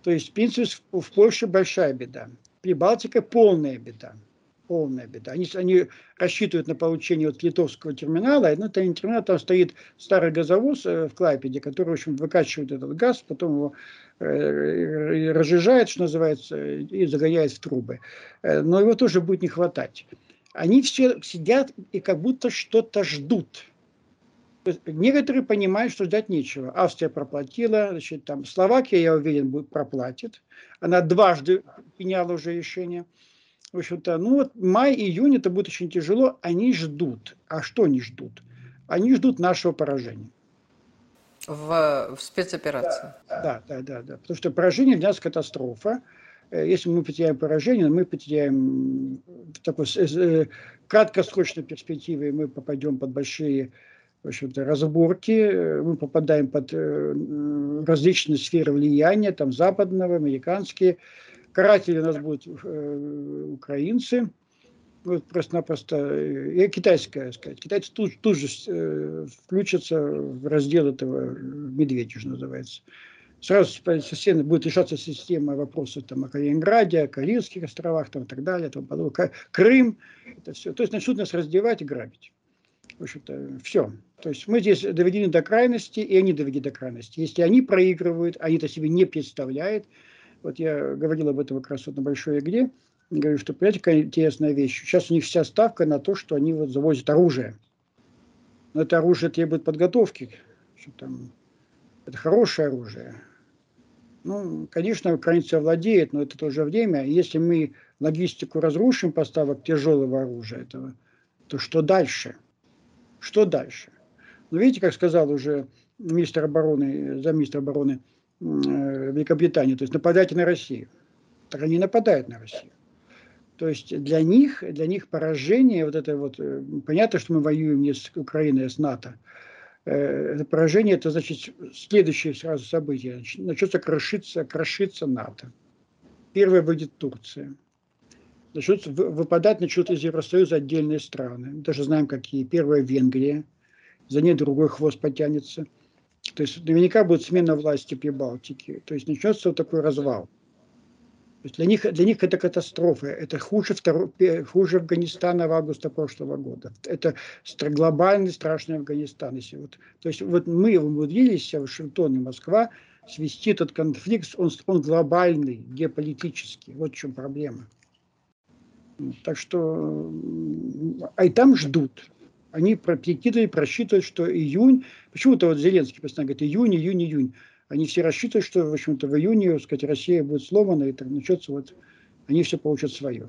B: То есть, в принципе, в Польше большая беда. Прибалтика полная беда полная беда. Они, они рассчитывают на получение вот литовского терминала, но это не терминал, там стоит старый газовоз э, в Клайпеде, который, в общем, выкачивает этот газ, потом его э, разжижает, что называется, и загоняет в трубы. Э, но его тоже будет не хватать. Они все сидят и как будто что-то ждут. Некоторые понимают, что ждать нечего. Австрия проплатила, значит, там Словакия, я уверен, будет проплатит. Она дважды меняла уже решение в общем-то, ну вот май-июнь это будет очень тяжело. Они ждут. А что они ждут? Они ждут нашего поражения.
A: В, в спецоперации.
B: Да, да, да, да. Потому что поражение для нас катастрофа. Э, если мы потеряем поражение, мы потеряем в такой э, краткосрочной перспективе, мы попадем под большие в общем-то, разборки, э, мы попадаем под различные сферы влияния, там западного, американские, Каратели у нас будут э, украинцы, вот просто-напросто, э, и китайская, сказать. Китайцы тут, тут же э, включатся в раздел этого медведя, что называется. Сразу совсем будет решаться система вопросов там, о Калининграде, о Карельских островах там, и так далее, там, Крым, это все. То есть начнут нас раздевать и грабить. В общем-то, все. То есть мы здесь доведены до крайности, и они доведены до крайности. Если они проигрывают, они это себе не представляют, вот я говорил об этом как раз вот на Большой игре. Говорю, что, понимаете, какая интересная вещь. Сейчас у них вся ставка на то, что они вот завозят оружие. Но это оружие требует подготовки. Что там, это хорошее оружие. Ну, конечно, украинцы владеют, но это тоже время. Если мы логистику разрушим поставок тяжелого оружия этого, то что дальше? Что дальше? Ну, видите, как сказал уже министр обороны, замминистра обороны Великобритании, то есть нападайте на Россию. Так они нападают на Россию. То есть для них, для них поражение, вот это вот, э, понятно, что мы воюем не с Украиной, а с НАТО. Э, это поражение, это значит следующее сразу событие. Начнется крошиться, крошиться НАТО. Первое выйдет Турция. Начнут выпадать начнут из Евросоюза отдельные страны. Мы даже знаем, какие. Первая Венгрия. За ней другой хвост потянется – то есть наверняка будет смена власти в Прибалтике. То есть начнется вот такой развал. То есть для них, для них это катастрофа. Это хуже, второ, хуже Афганистана в августе прошлого года. Это глобальный страшный Афганистан. Если вот, то есть вот мы умудрились, Вашингтон и Москва, свести этот конфликт, он, он глобальный, геополитический. Вот в чем проблема. Так что, а и там ждут они прикидывают, просчитывают, что июнь, почему-то вот Зеленский постоянно говорит, июнь, июнь, июнь. Они все рассчитывают, что, в общем-то, в июне, так сказать, Россия будет сломана, и так начнется вот, они все получат свое.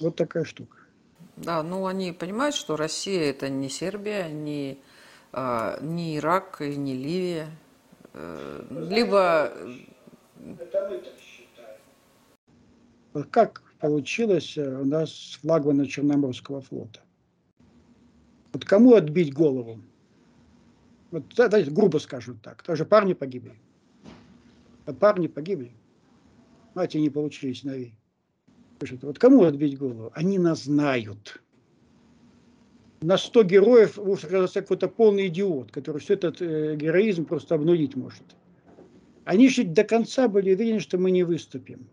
B: Вот такая штука.
A: Да, ну они понимают, что Россия это не Сербия, не, а, не Ирак и не Ливия. Э, либо... Это мы так
B: считаем. Как получилось у нас с флагмана Черноморского флота? Вот кому отбить голову? Вот, давайте грубо скажем так. Тоже парни погибли. Парни погибли. Мать не получили сыновей. Вот кому отбить голову? Они нас знают. На 100 героев может оказаться какой-то полный идиот, который все этот э, героизм просто обнулить может. Они же до конца были уверены, что мы не выступим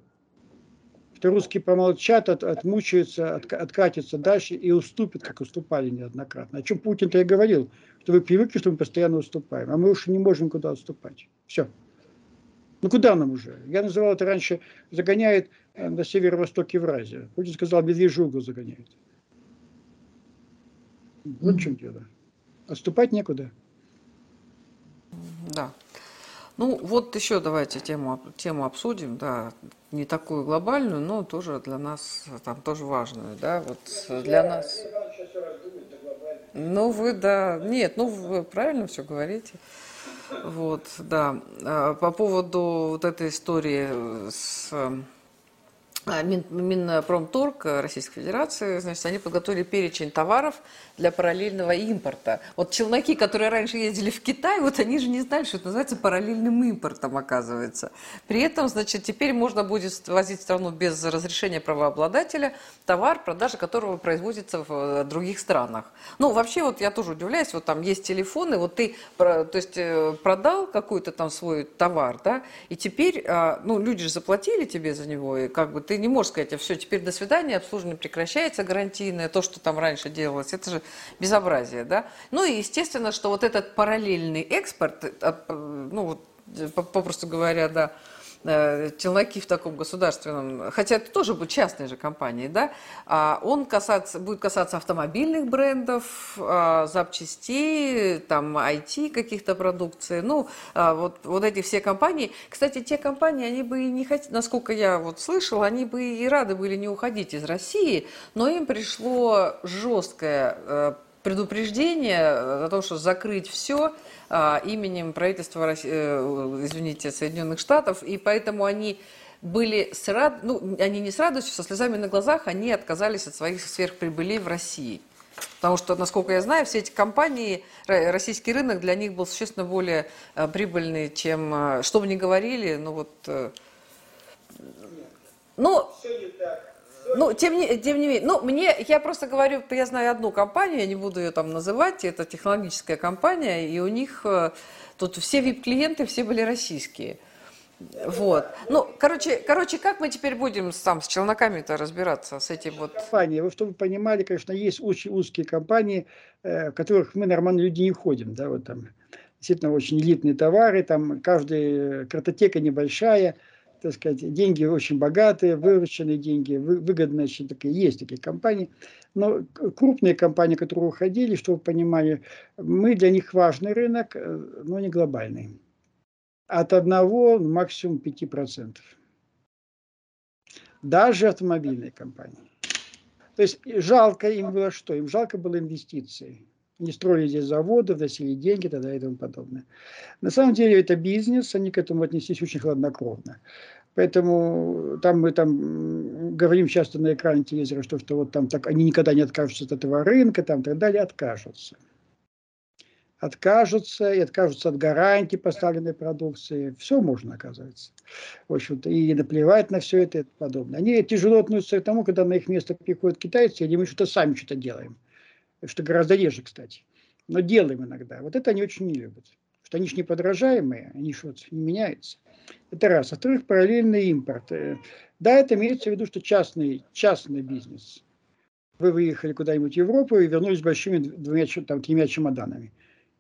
B: что русские помолчат, от, отмучаются, от, откатятся дальше и уступят, как уступали неоднократно. О чем Путин-то и говорил, что вы привыкли, что мы постоянно уступаем, а мы уж не можем куда отступать. Все. Ну куда нам уже? Я называл это раньше, загоняет э, на северо-восток Евразия. Путин сказал, медвежий угол загоняет. Вот в чем дело. Отступать некуда.
A: Да. Ну, вот еще давайте тему, тему обсудим, да, не такую глобальную, но тоже для нас, там тоже важную, да, вот для нас. Ну, вы, да, нет, ну, вы правильно все говорите. Вот, да. А, по поводу вот этой истории с а, Мин, Минпромторг Российской Федерации, значит, они подготовили перечень товаров для параллельного импорта. Вот челноки, которые раньше ездили в Китай, вот они же не знали, что это называется параллельным импортом, оказывается. При этом, значит, теперь можно будет возить в страну без разрешения правообладателя товар, продажа которого производится в э, других странах. Ну, вообще, вот я тоже удивляюсь, вот там есть телефоны, вот ты, то есть, э, продал какой-то там свой товар, да, и теперь, а, ну, люди же заплатили тебе за него, и как бы ты не можешь сказать, а все, теперь до свидания, обслуживание прекращается гарантийное, то, что там раньше делалось, это же безобразие, да. Ну и естественно, что вот этот параллельный экспорт, ну вот, попросту говоря, да, челноки э, в таком государственном, хотя это тоже будет частной же компании, да, а он касаться, будет касаться автомобильных брендов, а, запчастей, там, IT каких-то продукции, ну, а, вот, вот эти все компании. Кстати, те компании, они бы и не хотели, насколько я вот слышала, они бы и рады были не уходить из России, но им пришло жесткое э, предупреждение о том, что закрыть все а, именем правительства, России, э, извините, Соединенных Штатов, и поэтому они были с рад... ну, они не с радостью, со слезами на глазах, они отказались от своих сверхприбылей в России. Потому что, насколько я знаю, все эти компании, российский рынок для них был существенно более э, прибыльный, чем, э, что бы ни говорили, ну вот... Ну, все не так. Ну, тем не, тем не менее, ну, мне, я просто говорю, я знаю одну компанию, я не буду ее там называть, это технологическая компания, и у них э, тут все VIP-клиенты, все были российские. Вот. Ну, короче, короче, как мы теперь будем там с челноками-то разбираться, с этим вот...
B: Компании, вы чтобы понимали, конечно, есть очень узкие компании, э, в которых мы нормальные люди не ходим, да, вот там действительно очень элитные товары, там каждая картотека небольшая, так сказать, деньги очень богатые, вырученные деньги, выгодные, очень такие, есть такие компании. Но крупные компании, которые уходили, чтобы вы понимали, мы для них важный рынок, э, но не глобальный. От одного максимум 5%. Даже автомобильные компании. То есть жалко им было что? Им жалко было инвестиции не строили здесь заводы, вносили деньги и и тому подобное. На самом деле это бизнес, они к этому отнеслись очень хладнокровно. Поэтому там мы там говорим часто на экране телевизора, что, что вот там так они никогда не откажутся от этого рынка, там и так далее, откажутся. Откажутся и откажутся от гарантии поставленной продукции. Все можно, оказывается. В общем-то, и наплевать на все это и подобное. Они тяжело относятся к тому, когда на их место приходят китайцы, и мы что-то сами что-то делаем что гораздо реже, кстати. Но делаем иногда. Вот это они очень не любят. Что они же не подражаемые, они же вот не меняются. Это раз. А во-вторых, параллельный импорт. Э, да, это имеется в виду, что частный, частный бизнес. Вы выехали куда-нибудь в Европу и вернулись с большими двумя, там, тремя чемоданами.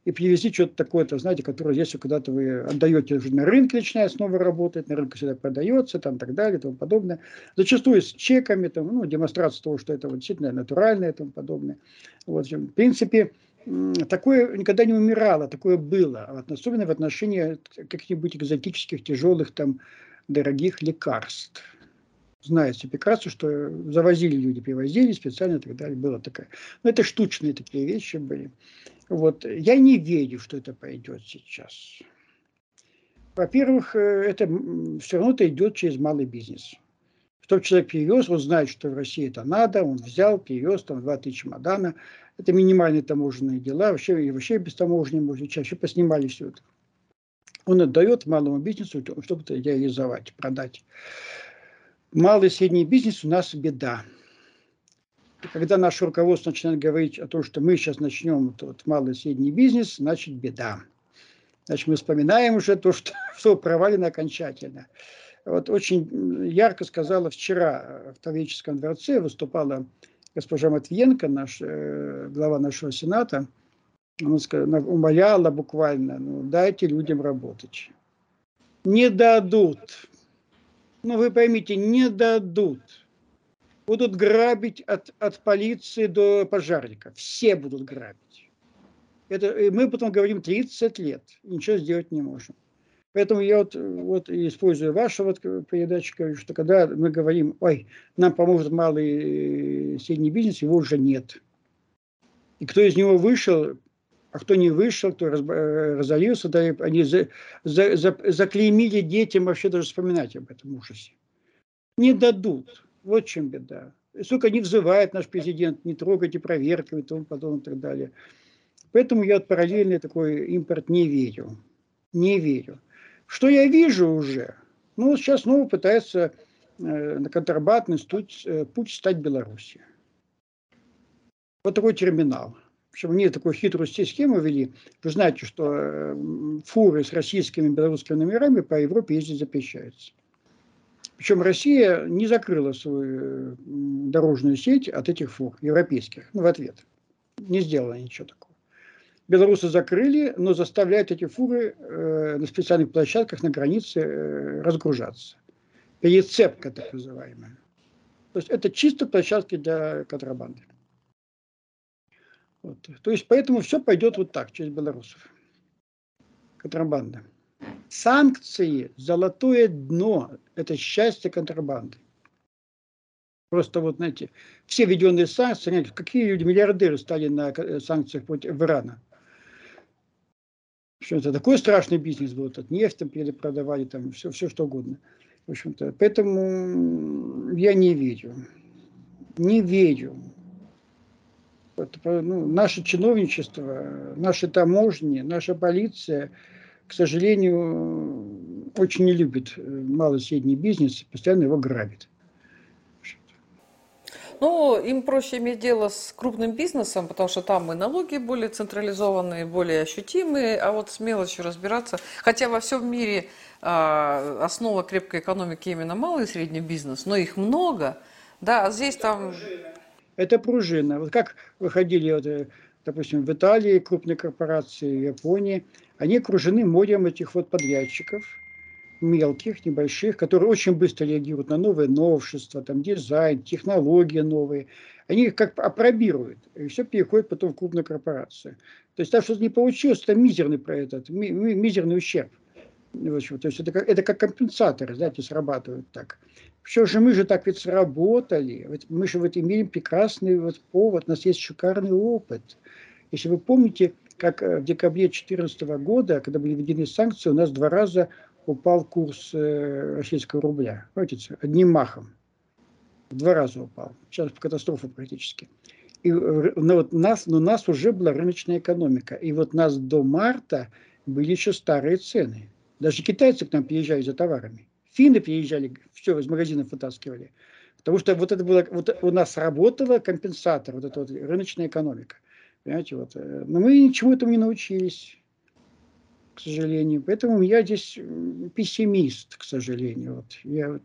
B: И привезли что-то такое-то, знаете, которое здесь куда-то вы отдаете уже на рынке, начинает снова работать, на рынке всегда продается, там, так далее, и тому подобное. Зачастую с чеками, там, ну, демонстрация того, что это вот действительно натуральное и тому подобное. Вот, в принципе, такое никогда не умирало, такое было, особенно в отношении каких-нибудь экзотических, тяжелых, там, дорогих лекарств. Знаете прекрасно, что завозили люди, привозили специально и так далее, было такое. Но это штучные такие вещи были. Вот. Я не верю, что это пойдет сейчас. Во-первых, э, это все равно это идет через малый бизнес. Чтобы человек перевез, он знает, что в России это надо, он взял, перевез, там два-три чемодана. Это минимальные таможенные дела, вообще, и вообще без таможни, может, чаще поснимали все это. Он отдает малому бизнесу, чтобы это реализовать, продать. Малый и средний бизнес у нас беда. И когда наше руководство начинает говорить о том, что мы сейчас начнем вот, малый и средний бизнес, значит беда. Значит, мы вспоминаем уже то, что, что провалено окончательно. Вот очень ярко сказала вчера в Таврическом дворце, выступала госпожа Матвиенко, наш, э, глава нашего Сената, она сказала, умоляла буквально, ну, дайте людям работать. Не дадут. Ну, вы поймите, не дадут. Будут грабить от, от полиции до пожарника. Все будут грабить. Это, мы потом говорим 30 лет. Ничего сделать не можем. Поэтому я вот, вот использую вашу вот передачу, говорю, что когда мы говорим, ой, нам поможет малый и средний бизнес, его уже нет. И кто из него вышел, а кто не вышел, кто раз, э, разорился, да, они за, за, за, заклеймили детям вообще даже вспоминать об этом ужасе. Не дадут. Вот в чем беда. Сколько не взывает наш президент, не трогайте проверками и тому подобное и так далее. Поэтому я параллельный такой импорт не верю. Не верю. Что я вижу уже? Ну, сейчас снова пытается э, на контрабандный путь, э, путь стать Белоруссией. Вот такой терминал. Причем они такую хитрую схему ввели. Вы знаете, что э, фуры с российскими и белорусскими номерами по Европе ездить запрещаются. Причем Россия не закрыла свою дорожную сеть от этих фур европейских, ну, в ответ. Не сделала ничего такого. Белорусы закрыли, но заставляют эти фуры э, на специальных площадках на границе э, разгружаться. Перецепка так называемая. То есть это чисто площадки для контрабанды. Вот. То есть поэтому все пойдет вот так, через белорусов. Контрабанда. Санкции – золотое дно. Это счастье контрабанды. Просто вот, знаете, все введенные санкции, знаете, какие люди, миллиардеры стали на э, санкциях против Ирана. Это такой страшный бизнес был, тут нефть там перепродавали, там все, все что угодно. В общем-то, поэтому я не верю. Не верю ну, наше чиновничество, наши таможни, наша полиция, к сожалению, очень не любит э, малый и средний бизнес, постоянно его грабит.
A: Ну, им проще иметь дело с крупным бизнесом, потому что там и налоги более централизованные, более ощутимые, а вот с мелочью разбираться. Хотя во всем мире а, основа крепкой экономики именно малый и средний бизнес, но их много. Да, а здесь там
B: это пружина. Вот как выходили, вот, э, допустим, в Италии крупные корпорации, в Японии, они окружены морем этих вот подрядчиков, мелких, небольших, которые очень быстро реагируют на новые новшества, там дизайн, технологии новые. Они их как опробируют, и все переходит потом в крупную корпорацию. То есть так что не получилось, это мизерный про этот, мизерный ущерб. В общем, то есть это как, это как компенсаторы, знаете, срабатывают так. Все же мы же так ведь сработали. Вот мы же вот имеем прекрасный вот повод, у нас есть шикарный опыт. Если вы помните, как э, в декабре 2014 года, когда были введены санкции, у нас два раза упал курс э, российского рубля. Понимаете, одним махом. Два раза упал. Сейчас катастрофа практически. И, э, но вот нас, но нас уже была рыночная экономика. И вот нас до марта были еще старые цены. Даже китайцы к нам приезжали за товарами. Финны приезжали, все из магазинов вытаскивали. Потому что вот это было, вот у нас работала компенсатор, вот эта вот рыночная экономика. Понимаете, вот. Э, но мы ничему этому не научились, к сожалению. Поэтому я здесь пессимист, к сожалению. Вот. Я вот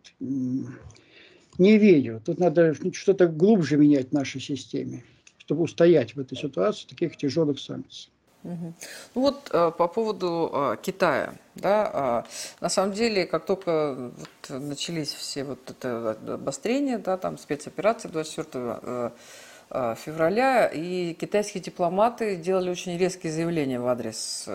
B: не верю. Тут надо что-то глубже менять в нашей системе, чтобы устоять в этой ситуации таких тяжелых санкций.
A: Ну вот э, по поводу э, Китая, да, э, на самом деле, как только начались все вот это обострение, да, там спецоперации 24 февраля, и китайские дипломаты делали очень резкие заявления в адрес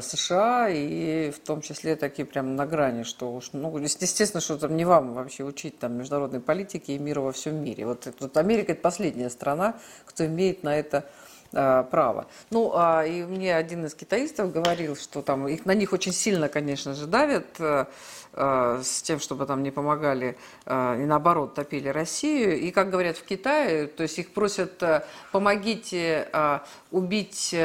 A: США, и в том числе такие прям на грани, что уж, ну, естественно, что там не вам вообще учить там международной политики и мира во всем мире. Вот, вот Америка – это последняя страна, кто имеет на это Э, право. Ну, а, и мне один из китаистов говорил, что там их, на них очень сильно, конечно же, давят э, э, с тем, чтобы там не помогали и наоборот топили Россию. И, как говорят в Китае, то есть их просят, помогите убить,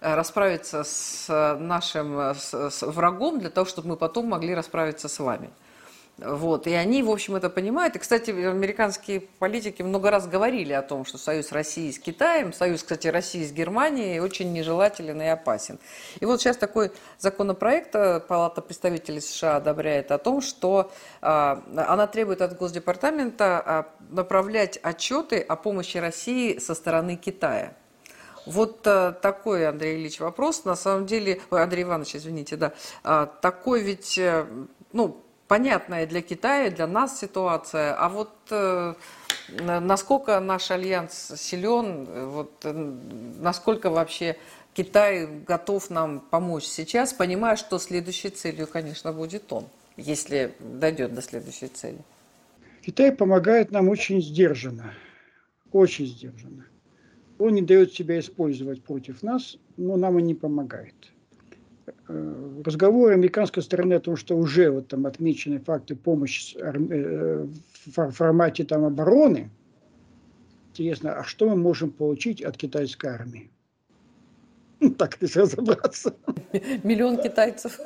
A: расправиться с нашим врагом для того, чтобы мы потом могли расправиться с вами. Вот. И они, в общем, это понимают. И, кстати, американские политики много раз говорили о том, что союз России с Китаем, союз, кстати, России с Германией очень нежелателен и опасен. И вот сейчас такой законопроект э, Палата представителей США одобряет о том, что а, она требует от Госдепартамента а, направлять отчеты о помощи России со стороны Китая. Вот а, такой, Андрей Ильич, вопрос. На самом деле, Андрей Иванович, извините, да, а, такой ведь, ну, понятная для Китая, для нас ситуация. А вот э, насколько наш альянс силен, вот, э, насколько вообще Китай готов нам помочь сейчас, понимая, что следующей целью, конечно, будет он, если дойдет до следующей цели.
B: Китай помогает нам очень сдержанно, очень сдержанно. Он не дает себя использовать против нас, но нам и не помогает. Э, разговоры американской стороны о том, что уже вот там отмечены факты помощи э, в формате там обороны, интересно, а что мы можем получить от китайской армии? Ну, так если разобраться.
A: Миллион китайцев.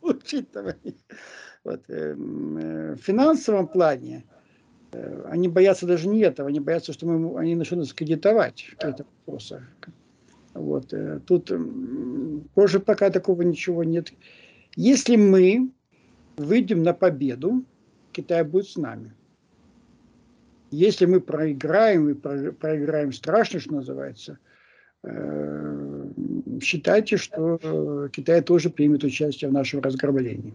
B: Получить там. Вот. В финансовом плане они боятся даже не этого, они боятся, что мы, они начнут нас кредитовать в каких-то вопросах. Вот. Э, тут позже пока такого ничего нет. Если мы выйдем на победу, Китай будет с нами. Если мы проиграем, и проиграем страшно, что называется, э, считайте, что Китай тоже примет участие в нашем разграблении.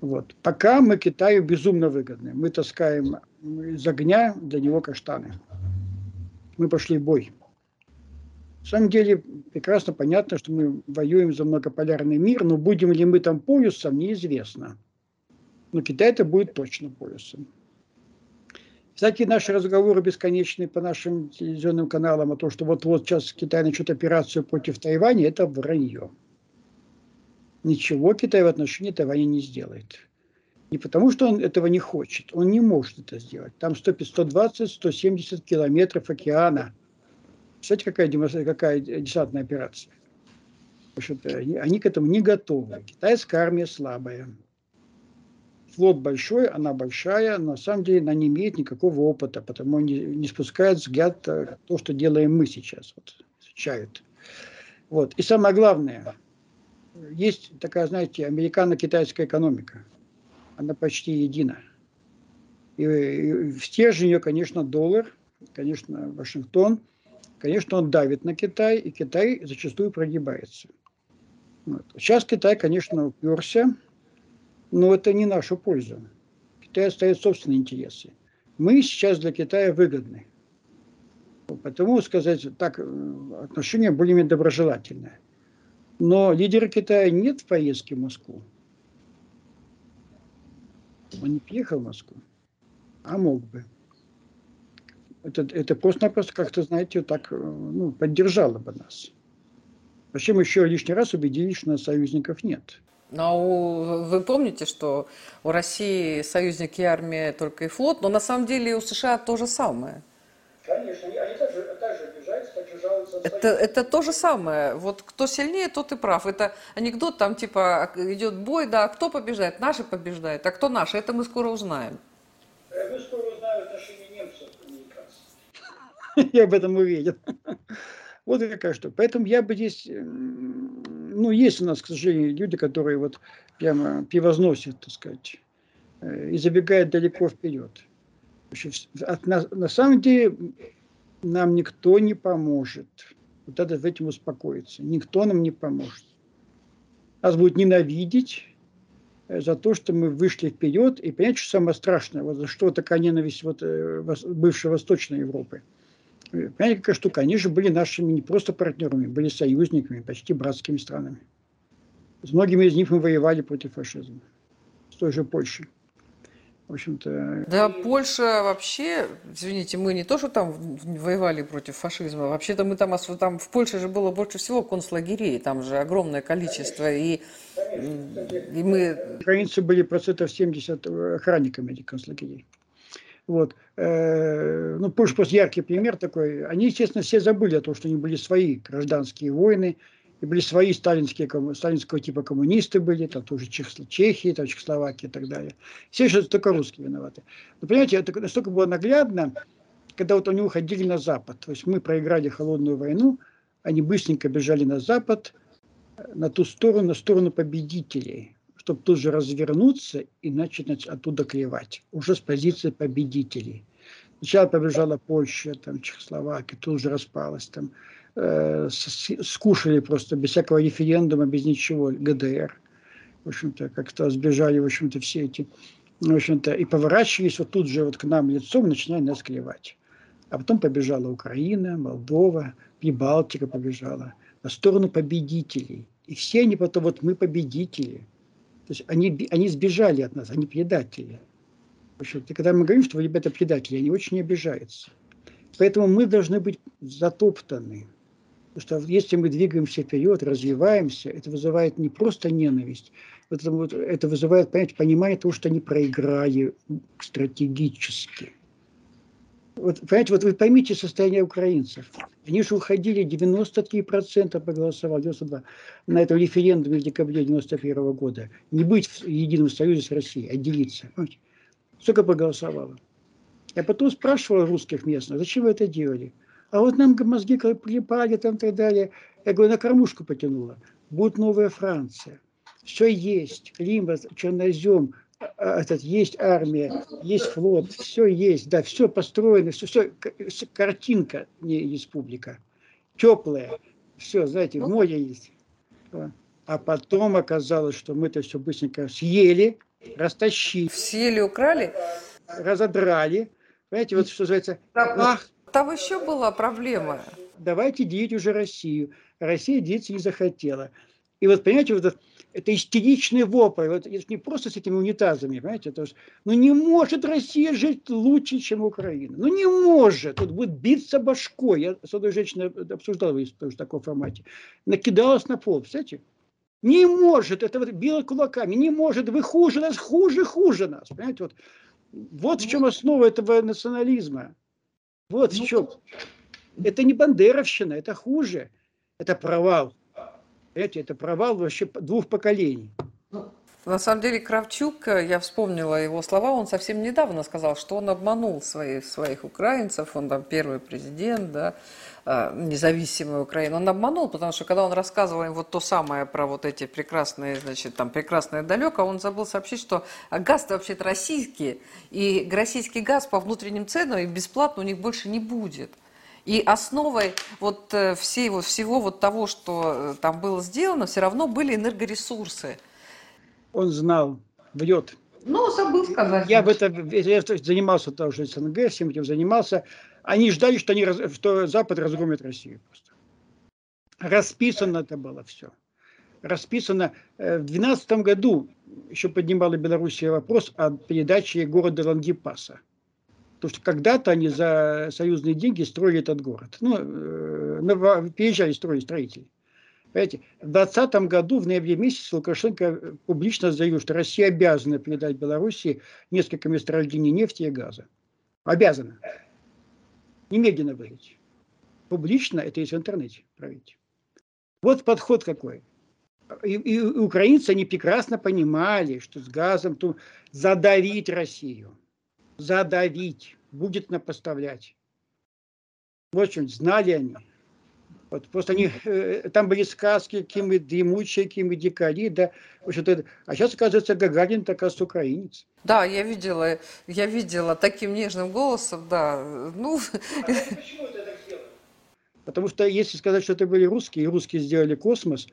B: Вот. Пока мы Китаю безумно выгодны. Мы таскаем из огня для него каштаны. Мы пошли в бой. На самом деле прекрасно понятно, что мы воюем за многополярный мир, но будем ли мы там полюсом, неизвестно. Но Китай это будет точно полюсом. Всякие наши разговоры бесконечные по нашим телевизионным каналам о том, что вот-вот сейчас Китай начнет операцию против Тайваня, это вранье. Ничего Китай в отношении Тайваня не сделает. Не потому, что он этого не хочет, он не может это сделать. Там 120-170 километров океана – Представляете, какая, какая десантная операция? В общем-то, они, они к этому не готовы. Китайская армия слабая. Флот большой, она большая, но на самом деле она не имеет никакого опыта, потому не, не спускает взгляд то, что делаем мы сейчас. Вот, изучают. Вот. И самое главное, есть такая, знаете, американо-китайская экономика. Она почти едина. И, и в стержень ее, конечно, доллар, конечно, Вашингтон – конечно, он давит на Китай, и Китай зачастую прогибается. Вот. Сейчас Китай, конечно, уперся, но это не наша польза. Китай оставит собственные интересы. Мы сейчас для Китая выгодны. Потому, сказать так, отношения более-менее доброжелательные. Но лидера Китая нет в поездке в Москву. Он не приехал в Москву, а мог бы это, это просто-напросто как-то, знаете, так э, ну, поддержало бы нас. Зачем еще лишний раз убедились, что у нас союзников нет?
A: Но вы помните, что у России союзники армия только и флот, но на самом деле у США то же самое.
B: Конечно, они также, также обижаются, также жалуются.
A: Это, это то же самое. Вот кто сильнее, тот и прав. Это анекдот, там типа идет бой, да, а кто побеждает? Наши побеждают, а кто наши? Это мы скоро узнаем.
B: Э, мы скоро я об этом уверен. Вот какая штука. Поэтому я бы здесь, ну, есть у нас, к сожалению, люди, которые вот прямо пивозносят, так сказать, э, и забегают далеко вперед. На, на самом деле нам никто не поможет. Вот это в этом успокоиться. Никто нам не поможет. Нас будут ненавидеть э, за то, что мы вышли вперед. И понимаете, что самое страшное? Вот за что такая ненависть вот, э, бывшей Восточной Европы – Понимаете, какая штука? Они же были нашими не просто партнерами, были союзниками, почти братскими странами. С многими из них мы воевали против фашизма. С той же Польшей. В общем-то...
A: Да, Польша вообще, извините, мы не то, что там воевали против фашизма, вообще-то мы там, там в Польше же было больше всего концлагерей, там же огромное количество, и, и мы...
B: Украинцы были процентов 70 охранниками этих концлагерей. Вот. Э, ну, Польша просто яркий пример такой. Они, естественно, все забыли о том, что они были свои гражданские войны, и были свои сталинские, сталинского типа коммунисты были, там тоже Чехия, там Чехословакия и так далее. Все сейчас только русские виноваты. Но понимаете, это настолько было наглядно, когда вот они уходили на Запад. То есть мы проиграли холодную войну, они быстренько бежали на Запад, на ту сторону, на сторону победителей чтобы тут же развернуться и начать оттуда клевать, уже с позиции победителей. Сначала побежала Польша, там, Чехословакия, тут же распалась, там, э, скушали просто без всякого референдума, без ничего, ГДР. В общем-то, как-то сбежали, в общем-то, все эти, в общем-то, и поворачивались вот тут же вот к нам лицом, начинали нас клевать. А потом побежала Украина, Молдова, Прибалтика побежала на сторону победителей. И все они потом, вот мы победители – то есть они, они сбежали от нас, они предатели. В общем, когда мы говорим, что ребята предатели, они очень обижаются. Поэтому мы должны быть затоптаны. Потому что если мы двигаемся вперед, развиваемся, это вызывает не просто ненависть, это, это вызывает понять, понимание того, что они проиграли стратегически. Вот, понимаете, вот вы поймите состояние украинцев. Они же уходили, 93% проголосовали, 92, на этом референдуме в декабре 91 года. Не быть в едином союзе с Россией, отделиться. Понимаете? Сколько проголосовало? Я потом спрашивал русских местных, зачем вы это делали? А вот нам мозги припали там и так далее. Я говорю, на кормушку потянуло. Будет новая Франция. Все есть. Климат, чернозем, а, а, этот, есть армия, есть флот, все есть, да, все построено, все, все картинка, не республика, теплая, все, знаете, ну. море есть. А потом оказалось, что мы это все быстренько съели, растащили.
A: Съели, украли?
B: Разодрали. Понимаете, вот что называется,
A: ах, там еще была проблема.
B: Давайте делить уже Россию. Россия делиться не захотела. И вот, понимаете, вот это, это истеричный вопль. Вот, это не просто с этими унитазами, понимаете? Это, ну не может Россия жить лучше, чем Украина. Ну не может. Тут будет биться башкой. Я с одной женщиной обсуждал тоже в таком формате. Накидалась на пол, представляете? Не может, это вот била кулаками, не может, вы хуже нас, хуже, хуже нас. Понимаете, вот, вот в чем основа этого национализма. Вот в ну, чем. Это не бандеровщина, это хуже. Это провал. Понимаете, это провал вообще двух поколений.
A: На самом деле Кравчук, э, я вспомнила его слова, он совсем недавно сказал, что он обманул своих, своих украинцев, он там первый президент, да, э, независимой Украины. Он обманул, потому что когда он рассказывал им вот то самое про вот эти прекрасные, значит, там прекрасное далеко, он забыл сообщить, что газ-то вообще-то российский, и российский газ по внутренним ценам и бесплатно у них больше не будет. И основой вот э, всей, вот, всего вот того, что там было сделано, все равно были энергоресурсы –
B: он знал, врет.
A: Ну, забыл сказать.
B: Я в этом я занимался тоже СНГ, всем этим занимался. Они ждали, что, они, что Запад разгромит Россию просто. Расписано это было все. Расписано. Э, в 2012 году еще поднимала Белоруссия вопрос о передаче города Лангипаса. Потому что когда-то они за союзные деньги строили этот город. Ну, э, переезжали строить строители. Понимаете, в 2020 году, в ноябре месяце, Лукашенко публично заявил, что Россия обязана передать Белоруссии несколько месторождений нефти и газа. Обязана. Немедленно выйти. Публично, это есть в интернете, проверьте. Вот подход какой. И, и украинцы, они прекрасно понимали, что с газом то задавить Россию. Задавить. Будет на поставлять. Вот что знали они. Вот, просто они, э, там были сказки, какие мы дремучие, какие мы дикари, да. В общем-то, а сейчас, оказывается, Гагарин так раз украинец.
A: Да, я видела, я видела таким нежным голосом, да. Ну... А почему
B: это так сделано? Потому что если сказать, что это были русские, и русские сделали космос,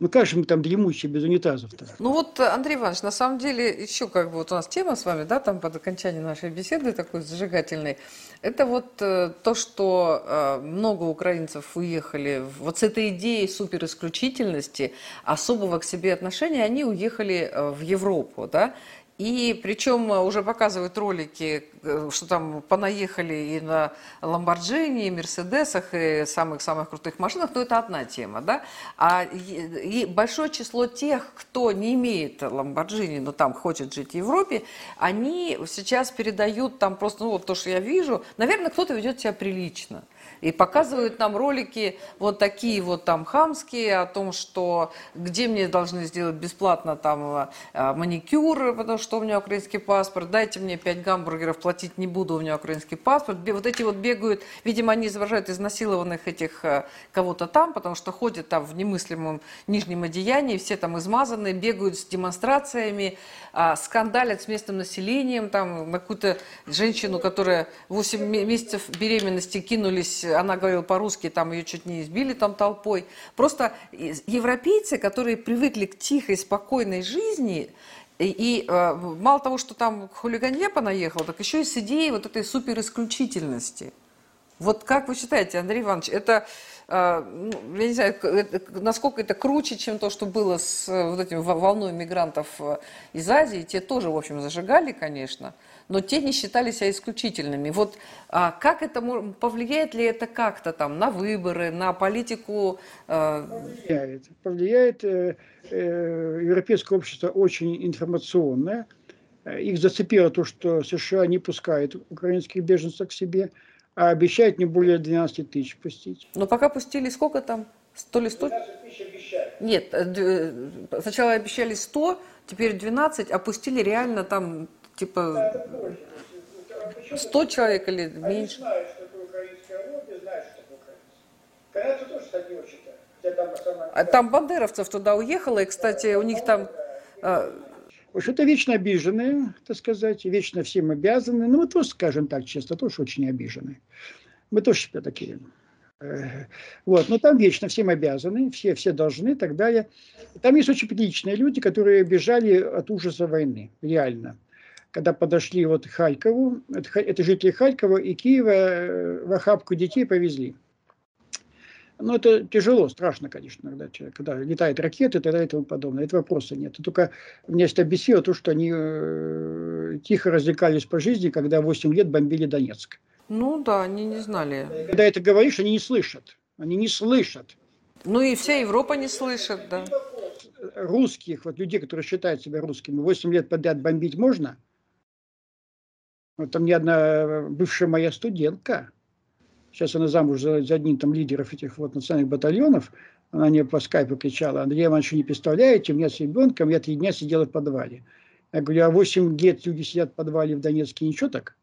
B: ну же мы там дремущие без унитазов-то?
A: Ну вот, Андрей Иванович, на самом деле еще как бы вот у нас тема с вами, да, там под окончание нашей беседы такой зажигательной, это вот э, то, что э, много украинцев уехали вот с этой идеей суперисключительности, особого к себе отношения, они уехали э, в Европу, да, и причем уже показывают ролики, э, что там понаехали и на Ламборджини, и Мерседесах, и самых-самых крутых машинах, но это одна тема, да. А и большое число тех, кто не имеет Ламборджини, но там хочет жить в Европе, они сейчас передают там просто, ну вот то, что я вижу, наверное, кто-то ведет себя прилично – и показывают нам ролики вот такие вот там хамские о том, что где мне должны сделать бесплатно там а, маникюр, потому что у меня украинский паспорт, дайте мне 5 гамбургеров, платить не буду, у меня украинский паспорт. Вот эти вот бегают, видимо, они изображают изнасилованных этих а, кого-то там, потому что ходят там в немыслимом нижнем одеянии, все там измазанные, бегают с демонстрациями, а, скандалят с местным населением, там на какую-то женщину, которая 8 месяцев беременности кинулись она говорила по-русски, там ее чуть не избили там толпой. Просто европейцы, которые привыкли к тихой, спокойной жизни, и, и э, мало того, что там хулиганье понаехало, так еще и с идеей вот этой суперисключительности. Вот как вы считаете, Андрей Иванович, это а, ну, я не знаю, насколько это круче, чем то, что было с вот этим волной мигрантов из Азии. Те тоже, в общем, зажигали, конечно но те не считали себя исключительными. Вот а как это повлияет ли это как-то там на выборы, на политику?
B: Э... Повлияет. Повлияет. Э, э, европейское общество очень информационное. Их зацепило то, что США не пускают украинских беженцев к себе, а обещают не более 12 тысяч пустить.
A: Но пока пустили сколько там? Сто ли сто? Нет, сначала обещали 100, теперь 12, а пустили реально там типа 100 человек или меньше? Знают, что такое украинское лобби, знают, что такое украинское. Канадцы тоже очень там, а там бандеровцев туда уехало, и, кстати, у них там...
B: А... В общем-то, вечно обиженные, так сказать, вечно всем обязаны. Ну, мы тоже, скажем так честно, тоже очень обижены. Мы тоже себя такие. Э, вот, но там вечно всем обязаны, все, все должны и так далее. Там есть очень приличные люди, которые бежали от ужаса войны, реально когда подошли вот к Харькову, это, это жители Харькова и Киева э, в охапку детей повезли. Ну, это тяжело, страшно, конечно, когда, когда летают ракеты и так далее и тому подобное. Это вопроса нет. Только меня всегда бесило то, что они э, тихо развлекались по жизни, когда 8 лет бомбили Донецк.
A: Ну да, они не знали.
B: Когда это говоришь, они не слышат. Они не слышат.
A: Ну и вся Европа не слышит, да.
B: Русских, вот людей, которые считают себя русскими, 8 лет подряд бомбить можно – там не одна бывшая моя студентка, сейчас она замуж за, за одним там лидеров этих вот национальных батальонов, она мне по скайпу кричала, Андрей Иванович, не представляете, у меня с ребенком, я три дня сидела в подвале. Я говорю, а 8 лет люди сидят в подвале в Донецке, ничего так?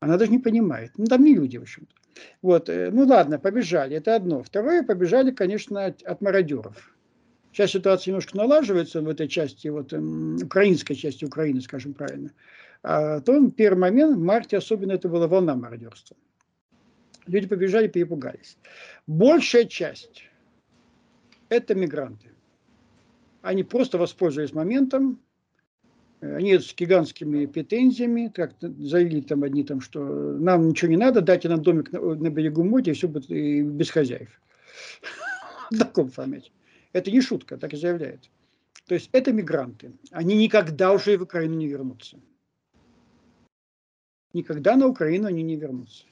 B: Она даже не понимает. Ну, там не люди, в общем-то. Вот, э, ну ладно, побежали, это одно. Второе, побежали, конечно, от, от мародеров. Сейчас ситуация немножко налаживается в этой части, вот, украинской части Украины, скажем правильно. А то первый момент, в марте особенно это была волна мародерства. Люди побежали, перепугались. Большая часть – это мигранты. Они просто воспользовались моментом, они с гигантскими претензиями, как заявили там одни, там, что нам ничего не надо, дайте нам домик на, на берегу моря, и все будет и без хозяев. В таком формате. Это не шутка, так и заявляет. То есть это мигранты. Они никогда уже в Украину не вернутся никогда на Украину они не вернутся.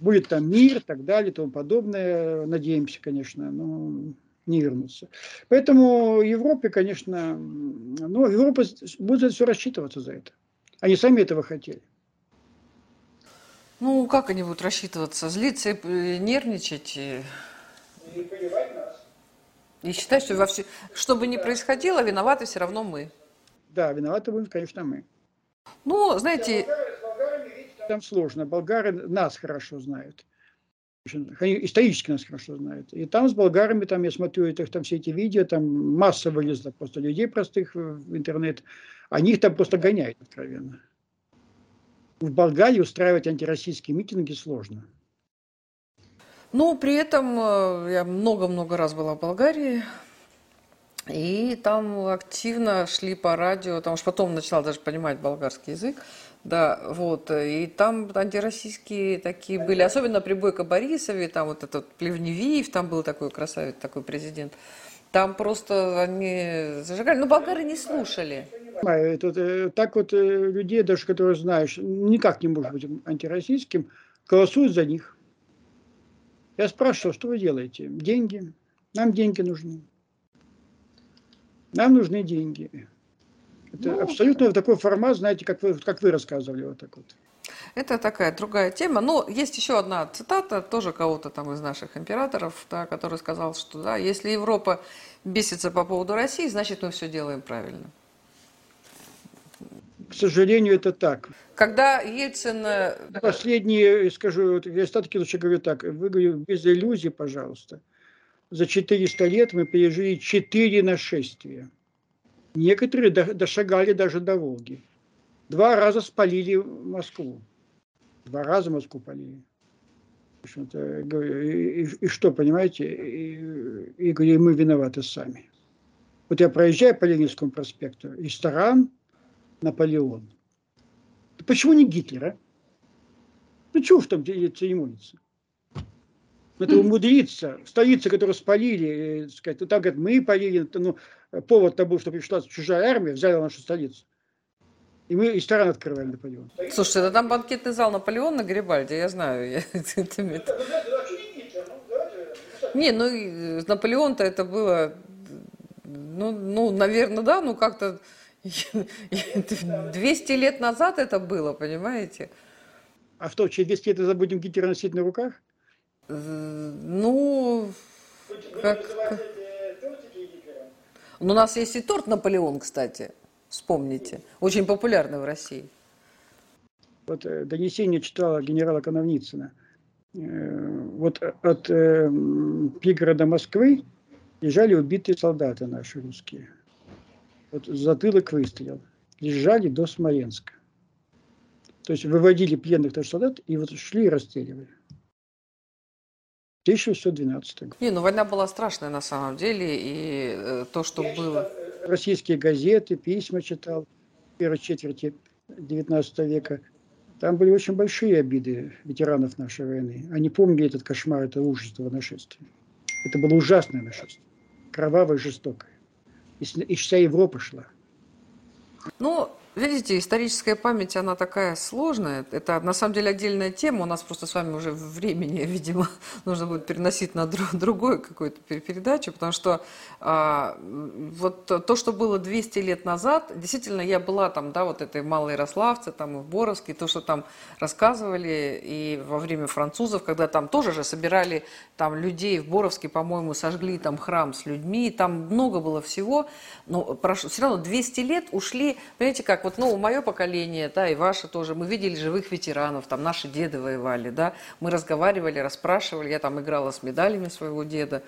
B: Будет там мир и так далее и тому подобное. Надеемся, конечно, но не вернутся. Поэтому Европе, конечно, ну, Европа будет все рассчитываться за это. Они сами этого хотели.
A: Ну, как они будут рассчитываться? Злиться и нервничать? И, и поливать нас. И считать, что во все... что бы ни происходило, виноваты все равно мы.
B: Да, виноваты будем, конечно, мы.
A: Ну, знаете,
B: там сложно. Болгары нас хорошо знают. Они исторически нас хорошо знают. И там с болгарами, там я смотрю это, там все эти видео, там масса вылезла просто людей простых в интернет. Они их там просто гоняют откровенно. В Болгарии устраивать антироссийские митинги сложно.
A: Ну, при этом э, я много-много раз была в Болгарии, и там активно шли по радио, там уж потом начала даже понимать болгарский язык, да, вот, и там антироссийские такие были, особенно при Бойко Борисове, там вот этот Плевневиев, там был такой красавец, такой президент, там просто они зажигали, но болгары не слушали.
B: Это, э, так вот э, людей, даже которые знаешь, никак не может быть антироссийским, голосуют за них. Я спрашиваю, что вы делаете? Деньги. Нам деньги нужны. Нам нужны деньги. Это ну, абсолютно такой формат, знаете, как вы, как вы рассказывали, вот так вот.
A: Это такая другая тема. Но есть еще одна цитата, тоже кого-то там из наших императоров, да, который сказал, что да, если Европа бесится по поводу России, значит мы все делаем правильно.
B: К сожалению, это так.
A: Когда Ельцин... Э,
B: Последние, скажу, остатки лучше говорю так, вы говорю, без иллюзий, пожалуйста. За 400 лет мы пережили 4 нашествия. Некоторые дошагали даже до Волги. Два раза спалили Москву. Два раза Москву полили. И, что, понимаете, и, и, и мы виноваты сами. Вот я проезжаю по Ленинскому проспекту, ресторан Наполеон. Почему не Гитлер, а? Ну чего ж там церемониться? Это умудриться. Столица, которую спалили, э, сказать, ну, так говорят, мы полили, ну, повод-то был, что пришла чужая армия, взяла нашу столицу. И мы ресторан открывали Наполеон.
A: Слушайте, да там банкетный зал Наполеон на Гарибальде, я знаю. Я, это, это... Не, ну Наполеон-то это было, ну, ну, наверное, да, ну как-то 200 лет назад это было, понимаете?
B: А что, через 200 лет забудем Гитлера носить на руках?
A: Ну, как... Ну, у нас есть и торт Наполеон, кстати, вспомните. Очень популярный в России.
B: Вот э, донесение читала генерала Коновницына. Э, вот от э, пригорода Москвы лежали убитые солдаты наши русские. Вот затылок выстрел. Лежали до Смоленска. То есть выводили пленных солдат и вот шли и расстреливали. 1612 год.
A: Не, ну война была страшная на самом деле, и э, то, что Я было...
B: Российские газеты, письма читал в первой четверти 19 века. Там были очень большие обиды ветеранов нашей войны. Они помнили этот кошмар, это ужас этого нашествия. Это было ужасное нашествие, кровавое, жестокое. И, и вся Европа шла.
A: Ну, Видите, историческая память, она такая сложная. Это на самом деле отдельная тема. У нас просто с вами уже времени, видимо, нужно будет переносить на друг, другую какую-то передачу, потому что а, вот то, что было 200 лет назад, действительно, я была там, да, вот этой Малой Ярославце, там и в Боровске, то, что там рассказывали, и во время французов, когда там тоже же собирали там людей в Боровске, по-моему, сожгли там храм с людьми, там много было всего, но прошло, все равно 200 лет ушли, понимаете, как вот, ну, мое поколение, да, и ваше тоже, мы видели живых ветеранов, там наши деды воевали, да, мы разговаривали, расспрашивали, я там играла с медалями своего деда,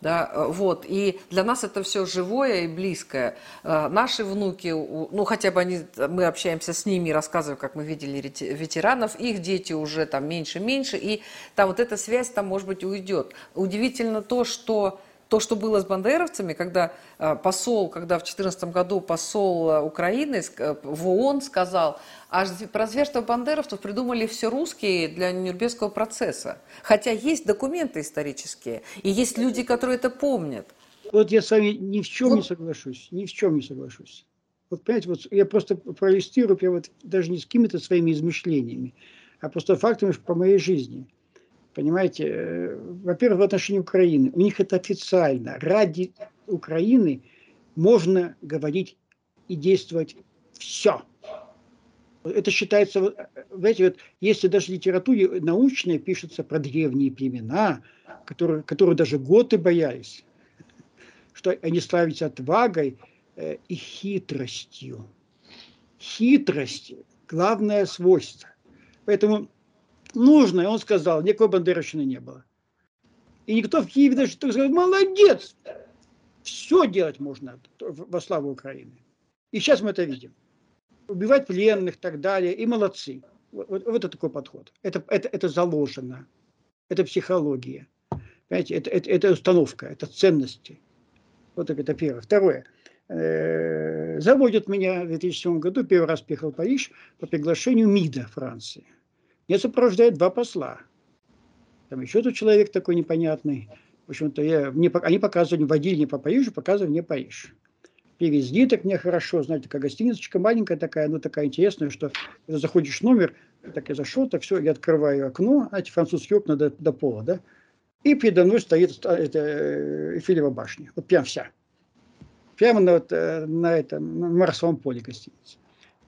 A: да, вот, и для нас это все живое и близкое. Э, наши внуки, ну, хотя бы они, мы общаемся с ними, рассказываем, как мы видели ветеранов, их дети уже там меньше-меньше, и там вот эта связь там, может быть, уйдет. Удивительно то, что то, что было с бандеровцами, когда э, посол, когда в 2014 году посол э, Украины э, в ООН сказал, а про зверство бандеровцев придумали все русские для Нюрнбергского процесса. Хотя есть документы исторические, и есть люди, которые это помнят.
B: Вот я с вами ни в чем вот. не соглашусь, ни в чем не соглашусь. Вот понимаете, вот я просто проиллюстрирую, я вот даже не с какими-то своими измышлениями, а просто фактами по моей жизни – Понимаете, э, во-первых, в отношении Украины. У них это официально. Ради Украины можно говорить и действовать все. Это считается, знаете, вот если даже в литературе научной пишется про древние племена, которые, которые даже готы боялись, что они славятся отвагой э, и хитростью. Хитрость – главное свойство. Поэтому нужное, он сказал, никакой бандеровщины не было. И никто в Киеве даже так сказал, молодец, все делать можно во славу Украины. И сейчас мы это видим. Убивать пленных и так далее, и молодцы. Вот, вот, вот это такой подход. Это, это, это заложено. Это психология. Понимаете, это, это, это установка, это ценности. Вот это первое. Второе. Э, заводят меня в 2007 году, первый раз приехал в Париж по приглашению МИДа Франции. Меня сопровождают два посла. Там еще тут человек такой непонятный. В общем-то, я, мне, они показывали, водили не по Парижу, показывали мне Париж. Привезли так мне хорошо, знаете, такая гостиницечка маленькая такая, ну такая интересная, что когда заходишь в номер, так я зашел, так все, я открываю окно, эти французские окна до, до пола, да, и передо мной стоит это, э, Эйфелева башня, вот прям вся. Прямо на, вот, э, на этом на Марсовом поле гостиницы.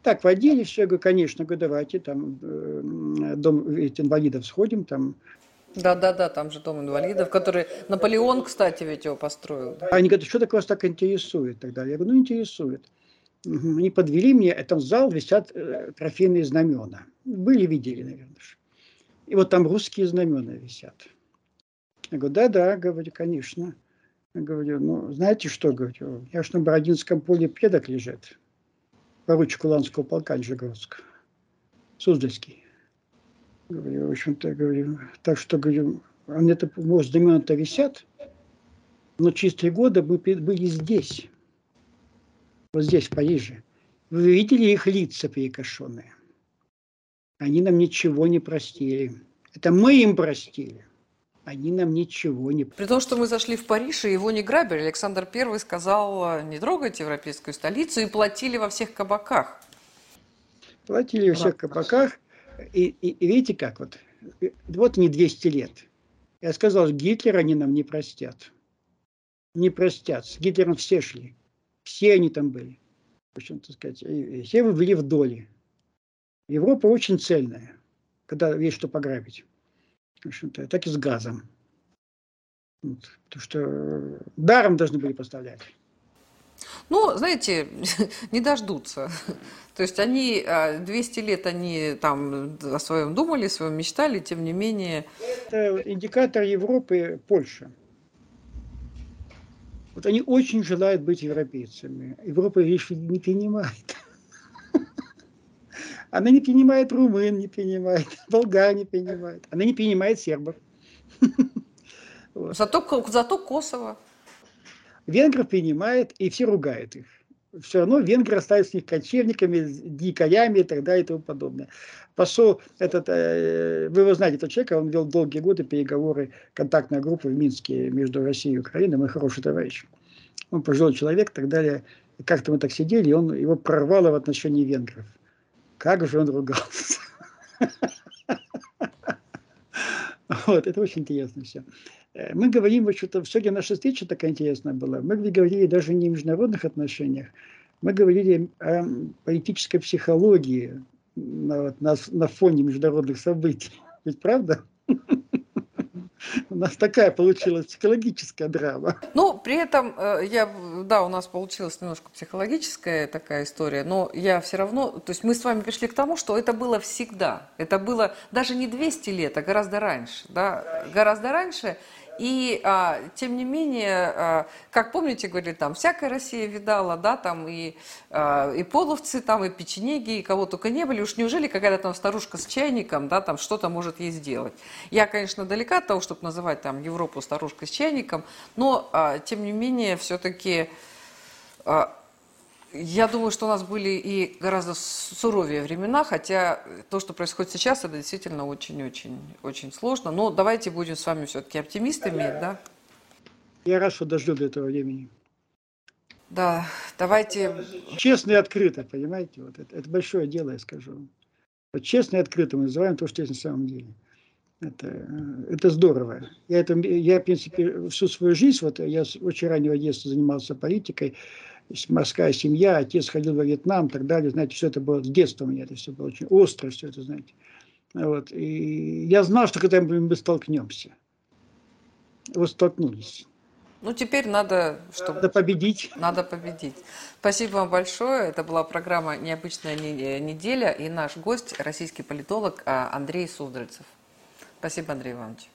B: Так, водили все, я говорю, конечно, говорю, давайте, там, э, дом ведь инвалидов сходим, там.
A: Да-да-да, там же дом инвалидов, который, Наполеон, кстати, ведь его построил.
B: Да? Они говорят, что так вас так интересует тогда? Я говорю, ну, интересует. Угу. Они подвели мне, там в зал висят э, трофейные знамена. Были, видели, наверное. И вот там русские знамена висят. Я говорю, да-да, говорю, конечно. Я говорю, ну, знаете что, говорю, я ж на Бородинском поле предок лежит поручик Уланского полка Нижегородского, Суздальский. Говорю, в общем-то, говорю, так что, говорю, они это, может, знамена-то висят, но через три года мы были здесь, вот здесь, в Париже. Вы видели их лица перекошенные? Они нам ничего не простили. Это мы им простили. Они нам ничего не...
A: При том, что мы зашли в Париж, и его не грабили. Александр I сказал, не трогайте европейскую столицу, и платили во всех кабаках.
B: Платили во всех кабаках. И, и, и видите как, вот, вот не 200 лет. Я сказал, Гитлера они нам не простят. Не простят. С Гитлером все шли. Все они там были. В общем, так сказать, и, все были в доле. Европа очень цельная, когда есть что пограбить общем-то, так и с газом. Вот, потому что даром должны были поставлять.
A: Ну, знаете, не дождутся. То есть они 200 а, лет они там о своем думали, о своем мечтали, тем не менее.
B: Это индикатор Европы Польша. Вот они очень желают быть европейцами. Европа вещь не принимает. Она не принимает румын, не принимает, болгар не принимает. Она не принимает сербов.
A: Зато, зато Косово.
B: Венгров принимает, и все ругают их. Все равно венгры остаются с них кочевниками, дикарями и так далее и тому подобное. Посол, этот, э, вы его знаете, этот человек, он вел долгие годы переговоры, контактная группа в Минске между Россией и Украиной, мой хороший товарищ. Он пожилой человек и так далее. Как-то мы так сидели, и он его прорвало в отношении венгров. Как же он ругался. Вот, это очень интересно все. Э, мы говорим, вот что-то, сегодня наша встреча такая интересная была. Мы говорили даже не о международных отношениях, мы говорили о политической психологии на, на, на фоне международных событий. Ведь правда? У нас такая получилась психологическая драма.
A: Ну, при этом, э, я, да, у нас получилась немножко психологическая такая история, но я все равно, то есть мы с вами пришли к тому, что это было всегда. Это было даже не 200 лет, а гораздо раньше. Да? Гораздо раньше. И а, тем не менее, а, как помните, говорили, там всякая Россия видала, да, там и, а, и половцы, там и печенеги, и кого только не были. Уж неужели какая-то там старушка с чайником, да, там что-то может ей сделать? Я, конечно, далека от того, чтобы называть там Европу старушкой с чайником, но а, тем не менее, все-таки а, я думаю, что у нас были и гораздо суровее времена, хотя то, что происходит сейчас, это действительно очень-очень очень сложно. Но давайте будем с вами все-таки оптимистами, да?
B: Я рад, что дождем до этого времени.
A: Да, давайте...
B: Честно и открыто, понимаете? Вот это, это большое дело, я скажу. Вот честно и открыто мы называем то, что есть на самом деле. Это, это здорово. Я, это, я, в принципе, всю свою жизнь, вот я с очень раннего детства занимался политикой, морская семья, отец ходил во Вьетнам и так далее. Знаете, все это было с детства у меня, это все было очень остро, все это, знаете. Вот. И я знал, что когда мы столкнемся. Вот столкнулись.
A: Ну, теперь надо, чтобы...
B: Надо победить.
A: Надо победить. Спасибо вам большое. Это была программа «Необычная неделя» и наш гость, российский политолог а, Андрей Суздальцев. Спасибо, Андрей Иванович.